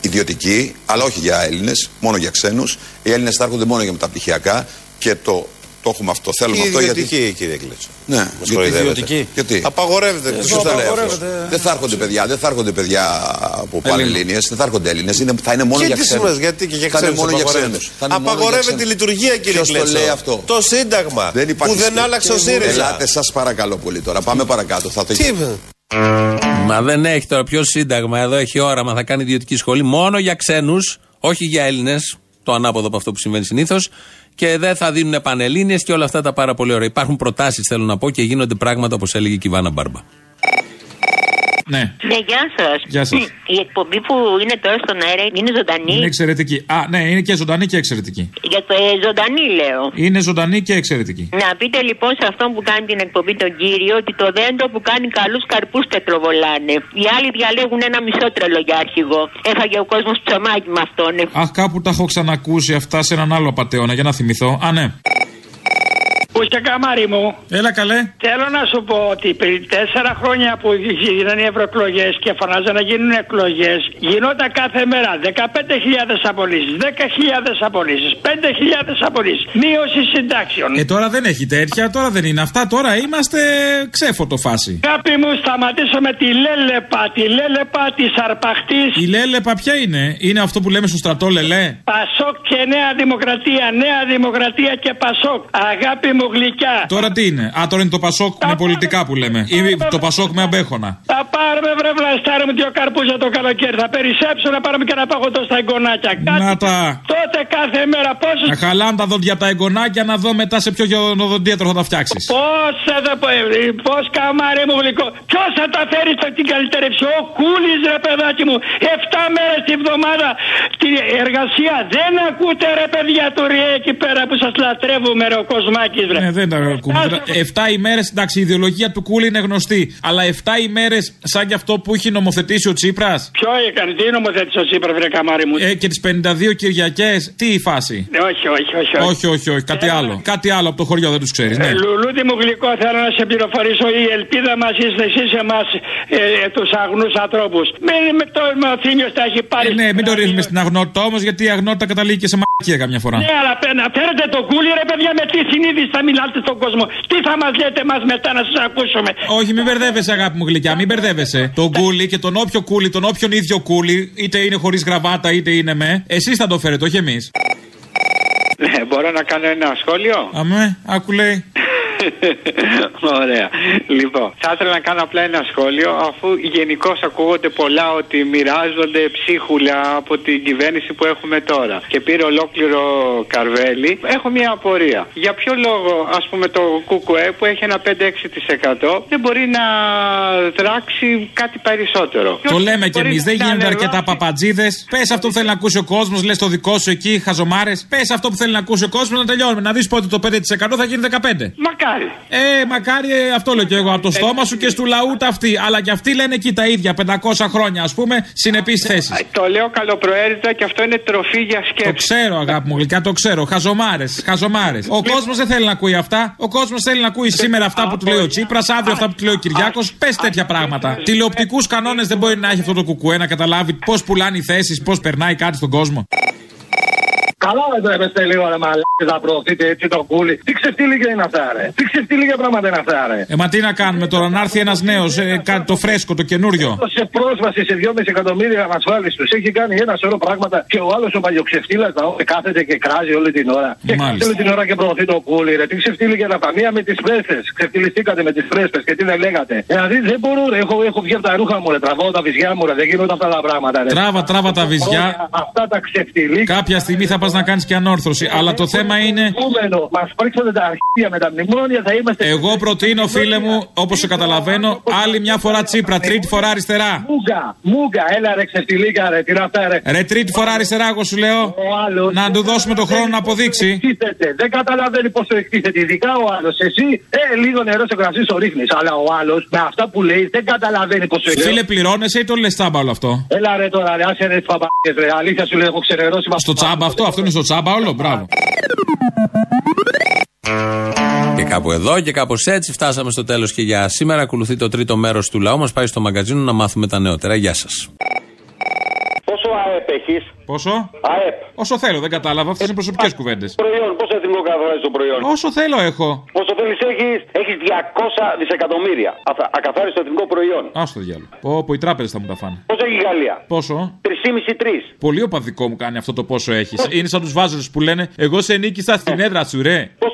Speaker 17: ιδιωτική, αλλά όχι για Έλληνες, μόνο για ξένους. Οι Έλληνες θα έρχονται μόνο για μεταπτυχιακά και το, το έχουμε αυτό. Θέλουμε
Speaker 21: Και
Speaker 17: αυτό
Speaker 21: ιδιωτική,
Speaker 17: γιατί.
Speaker 21: κύριε Κλέτσο.
Speaker 17: Ναι,
Speaker 21: Μας
Speaker 17: γιατί
Speaker 21: κοροϊδεύετε.
Speaker 17: ιδιωτική. Γιατί;
Speaker 21: Απαγορεύεται.
Speaker 17: Ε,
Speaker 21: Ποιος
Speaker 17: ποιος
Speaker 21: το
Speaker 17: το λέει αυτό.
Speaker 21: απαγορεύεται.
Speaker 17: Δεν θα έρχονται παιδιά, δεν θα έρχονται παιδιά από Πανελλήνιες, δεν θα έρχονται Έλληνες. Θα είναι μόνο
Speaker 21: Και
Speaker 17: για
Speaker 21: τις
Speaker 17: ξένους.
Speaker 21: σημαίνει, γιατί και για
Speaker 17: Θα είναι
Speaker 21: ξένους
Speaker 17: μόνο για
Speaker 21: απαγορεύεται.
Speaker 17: ξένους. Θα είναι μόνο για
Speaker 21: Απαγορεύεται
Speaker 17: ξένους.
Speaker 21: τη λειτουργία, κύριε
Speaker 17: Ποιος το
Speaker 21: Κλέτσο.
Speaker 17: λέει αυτό;
Speaker 21: Το Σύνταγμα.
Speaker 17: Δεν υπάρχει
Speaker 21: που δεν
Speaker 17: σχέση.
Speaker 21: άλλαξε ο ΣΥΡΙΖΑ.
Speaker 17: Ελάτε, σας παρακαλώ πολύ τώρα. Πάμε παρακάτω. Θα το
Speaker 21: Τι
Speaker 5: Μα δεν έχει τώρα ποιο σύνταγμα. Εδώ έχει όραμα. Θα κάνει ιδιωτική σχολή μόνο για ξένους, όχι για Έλληνες. Το ανάποδο από αυτό που συμβαίνει συνήθως. Και δεν θα δίνουν πανελλήνιες και όλα αυτά τα πάρα πολύ ωραία. Υπάρχουν προτάσεις, θέλω να πω, και γίνονται πράγματα όπως έλεγε και η Βάνα Μπάρμπα.
Speaker 14: Ναι.
Speaker 22: Ναι, γεια σας.
Speaker 14: Γεια σας.
Speaker 22: Η εκπομπή που είναι τώρα στον αέρα είναι ζωντανή.
Speaker 14: Είναι εξαιρετική. Α, ναι, είναι και ζωντανή και εξαιρετική.
Speaker 22: Για το ε, ζωντανή λέω.
Speaker 14: Είναι ζωντανή και εξαιρετική.
Speaker 22: Να πείτε λοιπόν σε αυτόν που κάνει την εκπομπή τον κύριο ότι το δέντρο που κάνει καλούς καρπούς τετροβολάνε. Οι άλλοι διαλέγουν ένα μισό τρελό για αρχηγό. Έφαγε ο κόσμος ψωμάκι με αυτόν. ε.
Speaker 14: Αχ, κάπου τα έχω ξανακούσει αυτά σε έναν άλλο απαταιώνα, για να θυμηθώ. Α, ναι.
Speaker 23: Πούστε καμάρι μου.
Speaker 14: Έλα καλέ.
Speaker 23: Θέλω να σου πω ότι πριν τέσσερα χρόνια που γίνανε οι ευρωεκλογές και φωνάζαν να γίνουν εκλογές, γινόταν κάθε μέρα 15.000 απολύσεις, 10.000 απολύσεις, 5.000 απολύσεις, μείωση συντάξεων.
Speaker 14: Ε, τώρα δεν έχει τέτοια, τώρα δεν είναι αυτά. Τώρα είμαστε ξέφωτο φάση.
Speaker 23: Αγάπη μου, σταματήσω με τη λέλεπα, τη λέλεπα τη αρπαχτή.
Speaker 14: Η Λέλεπα ποια είναι, είναι αυτό που λέμε στο στρατό Λελέ;
Speaker 23: Πασόκ και Νέα Δημοκρατία, Νέα Δημοκρατία και Πασόκ. Αγάπη μου γλυκιά.
Speaker 14: Τώρα τι είναι, Α, τώρα είναι το Πασόκ με πολιτικά που λέμε. Ή το Πασόκ με αμπέχωνα.
Speaker 23: Θα πάρουμε βρε βλαστάρι μου δύο καρπούζα το καλοκαίρι. Θα περισσέψω να πάρουμε και ένα παγωτό στα εγγονάκια. Κάτι
Speaker 14: Να τα.
Speaker 23: τότε κάθε μέρα πόσο.
Speaker 14: Να χαλάνε τα δόντια από τα εγγονάκια να δω μετά σε ποιο γεωνοδοντίατρο θα τα φτιάξεις.
Speaker 23: Πώ θα πω, πώς καμάρι μου γλυκό. Ποιος θα τα φέρει στο την καλυτερεύση. Ο Κούλης ρε παιδάκι μου. 7 μέρες τη βδομάδα την εργασία. Δεν ακούτε ρε παιδιά του ΡΙΕ εκεί πέρα που σας λατρεύουμε ρε ο Κοσμάκης ρε.
Speaker 14: Ναι, δεν τα ακούμε. Εφτά ημέρες, εντάξει, η ιδεολογία του Κούλη είναι γνωστή. Αλλά 7 ημέρες σαν και αυτό που έχει νομοθετήσει ο Τσίπρας;
Speaker 23: Ποιο έκανε, τι νομοθέτησε ο Τσίπρας, βρε καμάρι μου;
Speaker 14: Ε, και τις 52 Κυριακές, τι η φάση;
Speaker 23: Ναι, όχι, όχι, όχι.
Speaker 14: Όχι, όχι, όχι. Κάτι άλλο. Κάτι άλλο από το χωριό δεν τους ξέρεις. Ναι.
Speaker 23: Ε, Λουλούδι μου γλυκό, θέλω να σε πληροφορήσω. Η ελπίδα μας είστε εσείς εμάς, ε, ε, τους αγνούς ανθρώπους. Μην με το ο Θήμιος τα έχει πάρει.
Speaker 14: Ε, ναι, μην το ρίχνουμε στην αγνότητα όμως, γιατί η αγνότητα καταλήγει και σε μαλακία καμιά φορά.
Speaker 23: Ναι, αλλά πέ- να φέρετε το κούλι, ρε παιδιά, με τι συνείδηση θα μιλάτε στον κόσμο. Τι θα μας λέτε εμάς μετά να σας ακούσουμε;
Speaker 14: Όχι, μην μπερδεύεσαι, αγάπη μου γλυκιά, μην μπερδεύεσαι. Τον κούλι και τον όποιο κούλι, τον όποιον ίδιο κούλι, είτε είναι χωρίς γραβάτα είτε είναι με, εσείς θα το φέρετε, όχι εμείς.
Speaker 23: Ναι, μπορώ να κάνω ένα σχόλιο;
Speaker 14: Αμέ, άκου λέει.
Speaker 24: Ωραία. Λοιπόν, θα ήθελα να κάνω απλά ένα σχόλιο, αφού γενικώς ακούγονται πολλά ότι μοιράζονται ψίχουλα από την κυβέρνηση που έχουμε τώρα και πήρε ολόκληρο καρβέλι. Έχω μια απορία. Για ποιο λόγο, ας πούμε, το ΚΚΕ που έχει ένα 5-6% δεν μπορεί να δράξει κάτι περισσότερο;
Speaker 14: Το λέμε κι
Speaker 24: Μπορεί
Speaker 14: εμείς, δεν
Speaker 24: να
Speaker 14: γίνονται
Speaker 24: ανεβάσει-
Speaker 14: αρκετά παπατζίδες. Πες αυτό που θέλει να ακούσει ο κόσμος, λες το δικό σου εκεί, χαζομάρες. Πες αυτό που θέλει να ακούσει ο κόσμος να τελειώνουμε. Να δεις πότε το 5% θα γίνει 15.
Speaker 24: Μακάρι.
Speaker 14: Ε, μακάρι, ε, αυτό λέω και εγώ. Από το στόμα σου και στου λαού τα αυτή. Αλλά και αυτοί λένε εκεί τα ίδια, 500 χρόνια ας πούμε, συνεπείς θέσεις.
Speaker 24: Το λέω καλοπροαίρετα και αυτό είναι τροφή για σκέψη.
Speaker 14: Το ξέρω, αγάπη μου γλυκά, το ξέρω. Χαζομάρες, χαζομάρες. Ο κόσμος δεν θέλει να ακούει αυτά. Ο κόσμος θέλει να ακούει σήμερα αυτά που του λέει ο Τσίπρας, αύριο αυτά που του λέει ο Κυριάκος. Πες τέτοια πράγματα. Τηλεοπτικούς κανόνες δεν μπορεί να έχει αυτό το κουκουέ να καταλάβει πώς πουλάνε οι θέσεις, πώς περνάει κάτι στον κόσμο.
Speaker 25: Καλά δεν τρέπεστε λίγο ρε μαλάκες να προωθείτε έτσι το κούλι. Τι ξεφτύλιγε είναι αυτά ρε. Τι ξεφτύλιγε πράγματα είναι αυτά ρε.
Speaker 14: Ε, μα τι να κάνουμε τώρα, να έρθει ένας νέος, ε, κάτι το φρέσκο, το καινούριο.
Speaker 25: Σε πρόσβαση σε 2,5 εκατομμύρια ανασφάλιστους. Έχει κάνει ένα σωρό πράγματα και ο άλλος ο παλιοξεφτύλα να κάθεται και κράζει όλη την ώρα. Και
Speaker 14: Μάλιστα.
Speaker 25: κάθεται όλη την ώρα και προωθεί το κούλι ρε. Τι ξεφτύλιγε να μία με τις πρέστε. Ξεφτυλιστήκατε με τις πρέστε και τι δεν λέγατε. Δηλαδή δεν μπορώ ρε. Έχω, έχω βγει από τα ρούχα μου ρε. Τραβάω τα βυζιά μου ρε. Δεν γίνονται αυτά τα πράγματα ρε.
Speaker 14: Τράβα, τράβα τα βυζιά.
Speaker 25: Αυτά τα ξεφτυλίκα.
Speaker 14: Κάποια στιγμή θα πας να κάνεις και ανόρθωση. Αλλά το θέμα είναι.
Speaker 25: Μας πρίξατε τα αρχεία με τα μνημόνια, θα είμαστε.
Speaker 14: Εγώ προτείνω, φίλε μου, όπως σε καταλαβαίνω, άλλη μια φορά τσίπρα, τρίτη φορά αριστερά.
Speaker 25: Μούγκα, μούγκα, έλα ρε ξεφτυλίκα ρε, τι είναι αυτά ρε.
Speaker 14: Ρε, τρίτη φορά αριστερά, εγώ σου λέω. Να του δώσουμε το χρόνο να αποδείξει.
Speaker 25: Εκτίθεται, Δεν καταλαβαίνει πόσο εκτίθεται. Ειδικά ο άλλος. Εσύ, ε, λίγο νερό σε κρασί το ρίχνεις. Αλλά ο άλλος με αυτά που λέει δεν καταλαβαίνει πόσο εκτίθεται.
Speaker 14: Φίλε, πληρώνεσαι ή το λες τσάμπα όλο αυτό;
Speaker 25: Έλα ρε τώρα, ρε, άσε ρε τις παπάκες, ρε. Αλήθεια σου λέω, έχω ξενερώσει με
Speaker 14: Στο τσάμπα αυτό, αυτό είναι στο τσάμπα όλο, μπράβο.
Speaker 5: Και κάπου εδώ και κάπως έτσι φτάσαμε στο τέλος και για σήμερα. Ακολουθεί το τρίτο μέρος του λαού. Μας πάει στο μαγκαζίνο να μάθουμε τα νεότερα. Γεια σας.
Speaker 21: Πόσο ΑΕΠ έχεις;
Speaker 14: Πόσο;
Speaker 21: ΑΕΠ.
Speaker 14: Όσο θέλω, δεν κατάλαβα. Αυτές είναι προσωπικές κουβέντες.
Speaker 21: Προϊόν, πόσο εθνικό καθορίζει το προϊόν.
Speaker 14: Όσο θέλω έχω.
Speaker 21: Πόσο θέλεις έχεις, έχεις 200 δισεκατομμύρια. Αυτά, ακαθάριστο εθνικό προϊόν.
Speaker 14: Άστο διάλογο. Πω, πω, οι τράπεζες θα μου τα φάνε.
Speaker 21: Πόσο έχει η Γαλλία;
Speaker 14: Πόσο;
Speaker 21: 3,5-3.
Speaker 14: Πολύ οπαδικό μου κάνει αυτό το πόσο έχεις. Είναι σαν τους βάζελου που λένε Εγώ σε νίκησα στην έδρα σου, ρε.
Speaker 21: Πόσο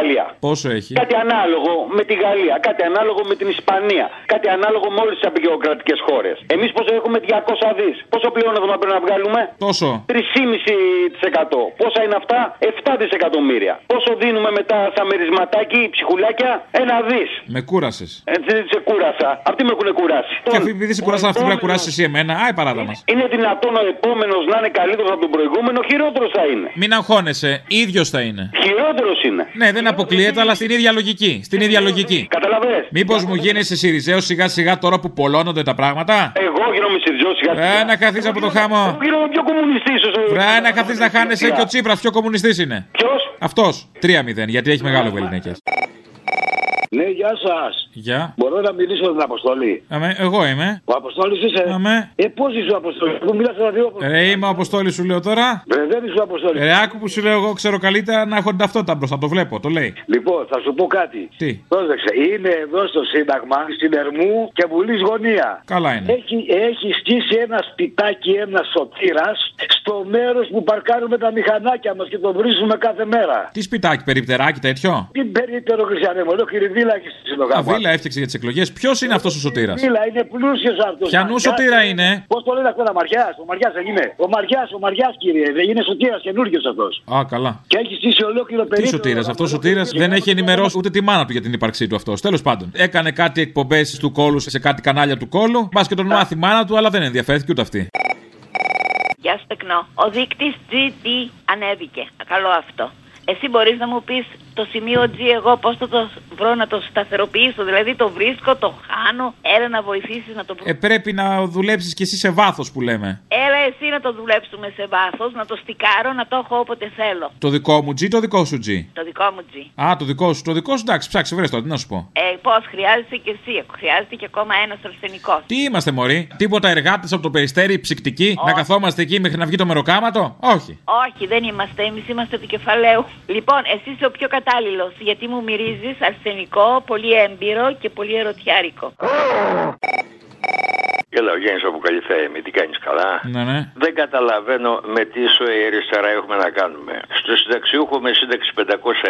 Speaker 21: έχει η Ιταλία.
Speaker 14: Πόσο έχει;
Speaker 21: Κάτι ανάλογο με τη Γαλλία, κάτι ανάλογο με την Ισπανία, κάτι ανάλογο με όλες τις απεικιοκρατικέ χώρες. Εμείς πόσο έχουμε 200 δις. Πόσο πλεόνασμα πρέπει να βγάλουμε;
Speaker 14: Τόσο.
Speaker 21: 3,5%. Πόσα είναι αυτά, 7 δισεκατομμύρια. Πόσο δίνουμε μετά σαν μερισματάκι, ψυχουλάκια, ένα δις.
Speaker 14: Με κούρασες.
Speaker 21: Έτσι σε κούρασα. Αυτοί με έχουν κουράσει.
Speaker 14: Και αφού επειδή σε κουράσαν αυτοί, πρέπει να κουράσει εσύ εμένα. Άι παράτα μας.
Speaker 21: Είναι δυνατόν ο επόμενος να είναι καλύτερος από τον προηγούμενο, χειρότερος θα είναι.
Speaker 14: Μην αγχώνεσαι, ίδιος θα είναι.
Speaker 21: Χειρότερος είναι.
Speaker 14: Ναι, δεν αποκλείεται, αλλά στην ίδια λογική. Στην ίδια λογική.
Speaker 21: Καταλαβες.
Speaker 14: Μήπως μου γίνεσαι Σιριζέος σιγά σιγά τώρα που πολλώνονται τα πράγματα;
Speaker 21: Εγώ γίνομαι Σιριζέος σιγά σιγά.
Speaker 14: Ε, να καθίσεις από το χάμο.
Speaker 21: Γίνομαι πιο κομμουνιστής.
Speaker 14: Βρε, να καθίσεις να χάνεσαι και ο Τσίπρας πιο κομμουνιστής είναι.
Speaker 21: Ποιος;
Speaker 14: Αυτός. 3-0, γιατί έχει μεγάλο βεληνικέ.
Speaker 26: Ναι, γεια σας.
Speaker 14: Γεια.
Speaker 26: Μπορώ να μιλήσω με την Αποστολή.
Speaker 14: Αμέ, εγώ είμαι.
Speaker 26: Ο Αποστόλης είσαι;
Speaker 14: Αμέ.
Speaker 26: Ε, πώς είσαι ο Αποστόλης; Που μιλά στα δύο
Speaker 14: Ρε, είμαι ο Αποστόλης, σου λέω τώρα.
Speaker 26: Ρε, δεν είσαι ο Αποστόλη.
Speaker 14: Ρε, άκου που σου λέω εγώ, ξέρω καλύτερα να έχω την ταυτότητα μπροστά. Το βλέπω, το λέει.
Speaker 26: Λοιπόν, θα σου πω κάτι.
Speaker 14: Τι;
Speaker 26: Πρόσεξε, είναι εδώ στο Σύνταγμα, στην Ερμού και Βουλή Γωνία.
Speaker 14: Καλά είναι.
Speaker 26: Έχει, έχει στήσει ένα σπιτάκι, ένας σωτήρας, στο μέρος που παρκάρουμε τα μηχανάκια μας και το βρίζουμε κάθε μέρα.
Speaker 14: Τι σπιτάκι, περιπτεράκι, τέτοιο;
Speaker 26: Τι περίπτερο Χριστιανέ, μου, ολόκληρη βίλα έχει στη
Speaker 14: Α,
Speaker 26: Συλλογάμα.
Speaker 14: βίλα έφτιαξε για τις εκλογές. Ποιος είναι αυτός ο σωτήρας;
Speaker 26: Βίλα, είναι πλούσιος αυτός.
Speaker 14: Πιανού σωτήρα είναι.
Speaker 26: Πώς το λένε αυτό, Μαριάς. Ο Μαριάς δεν είναι. Ο Μαριάς, ο Μαριάς, κύριε. Δεν είναι σωτήρας καινούριο αυτός.
Speaker 14: Α, καλά.
Speaker 26: Και έχει στήσει ολόκληρο
Speaker 14: Τι
Speaker 26: περίπτερο.
Speaker 14: σωτήρας. Αυτός ο σωτήρας; δεν έχει ενημερώσει ούτε τη μάνα του για την ύπαρξή του αυτός. Τέλος πάντων. Έκανε κάτι εκπομπές του κόλου σε κάτι κανάλια του κόλου. Μπας και τον μάθει η μάνα του, αλλά δεν ενδιαφέρθηκε ούτε αυτή.
Speaker 27: Γεια σου τεκνό. Ο δείκτης GD ανέβηκε. Καλό αυτό. Εσύ μπορείς να μου πεις το σημείο G εγώ πώς θα το βρω να το σταθεροποιήσω. Δηλαδή το βρίσκω, το χάνω. Έλα να βοηθήσεις να το βρω.
Speaker 14: Ε, πρέπει να δουλέψεις κι εσύ σε βάθος που λέμε.
Speaker 27: Έλα εσύ να το δουλέψουμε σε βάθος, να το στικάρω, να το έχω όποτε θέλω.
Speaker 14: Το δικό μου G, το δικό σου G.
Speaker 27: Το δικό μου G.
Speaker 14: Α, το δικό σου, το δικό σου εντάξει, ψάξε, βρες το, τι να σου πω.
Speaker 27: Ε, πώς, χρειάζεσαι και εσύ. Χρειάζεται και ακόμα ένας αρσενικός.
Speaker 14: Τι είμαστε, Μωρή, τίποτα εργάτες από το περιστέρι, ψυκτικοί, να καθόμαστε εκεί μέχρι να βγει το μεροκάματο; Όχι.
Speaker 27: Όχι, δεν είμαστε. Εμείς είμαστε του κεφαλαίου. Λοιπόν, εσύ είσαι ο πιο κατάλληλος. Γιατί μου μυρίζεις αρσενικό, πολύ έμπειρο και πολύ ερωτιάρικο.
Speaker 28: Έλα, ο Γιάννη από Καλυθέη, τι κάνεις καλά;
Speaker 14: Ναι, ναι.
Speaker 28: Δεν καταλαβαίνω με τι η αριστερά έχουμε να κάνουμε. Στο συνταξιούχο με σύνταξη 500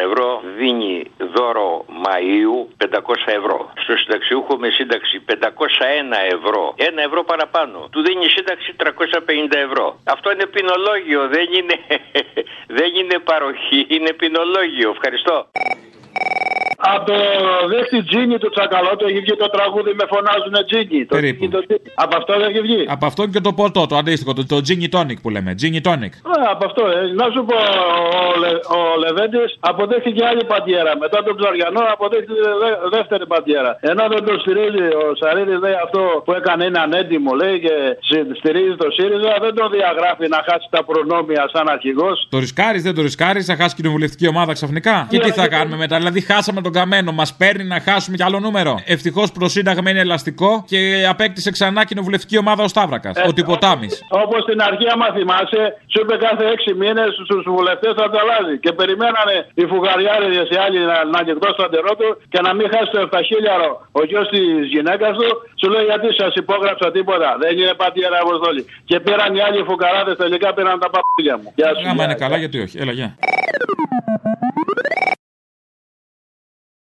Speaker 28: ευρώ δίνει δώρο Μαΐου 500 ευρώ. Στο συνταξιούχο με σύνταξη 501 ευρώ, ένα ευρώ παραπάνω, του δίνει σύνταξη 350 ευρώ. Αυτό είναι ποινολόγιο, δεν είναι, δεν είναι παροχή, είναι ποινολόγιο. Ευχαριστώ.
Speaker 25: Από το δέχτη Τζίνι του Τσακαλώτου έχει βγει το τραγούδι με φωνάζουν Τζίνι. Το
Speaker 14: Περίπου.
Speaker 25: Τζίνι, το Τζίνι. Από αυτό δεν έχει βγει.
Speaker 14: Από αυτό και το ποτό, το αντίστοιχο, το, το gin tonic που λέμε. Gin tonic.
Speaker 25: Α, από αυτό, ε. Να σου πω, ο, Λε, ο Λεβέντης αποδέχτηκε άλλη παντιέρα. Μετά τον Ψαριανό αποδέχτηκε δε, δεύτερη παντιέρα. Ενώ δεν το στηρίζει ο Σαρίδης, λέει αυτό που έκανε είναι ανέντιμο, λέει και συ- στηρίζει το ΣΥΡΙΖΑ, δεν το διαγράφει να χάσει τα προνόμια σαν αρχηγός.
Speaker 14: Το ρισκάρεις, δεν το ρισκάρεις, θα χάσει κοινοβουλευτική ομάδα ξαφνικά. Και τι θα κάνουμε μετά, δηλαδή χάσαμε τον καμένο, μας παίρνει να χάσουμε κι άλλο νούμερο. Ευτυχώς προσύνταγμα είναι ελαστικό και απέκτησε ξανά κοινοβουλευτική ομάδα ο Σταύρακας, ο Τυποτάμι.
Speaker 25: Όπως στην αρχή, άμα θυμάσαι, σου είπε κάθε έξι μήνες στου βουλευτές θα τα αλλάζει. Και περιμένανε οι φουγαριάριδες οι άλλοι να, να ανοιχτό στο αντερό του και να μην χάσει το 7 χίλιαρο ο γιος της γυναίκας του. Σου λέει γιατί σας υπόγραψα τίποτα; Δεν είναι πατιέρα αποστολή. Και πήραν οι άλλοι φουκαράδες τελικά πήραν τα παππούλια μου. Γεια σου.
Speaker 14: Άμα είναι καλά, γιατί όχι. Έλα, γεια.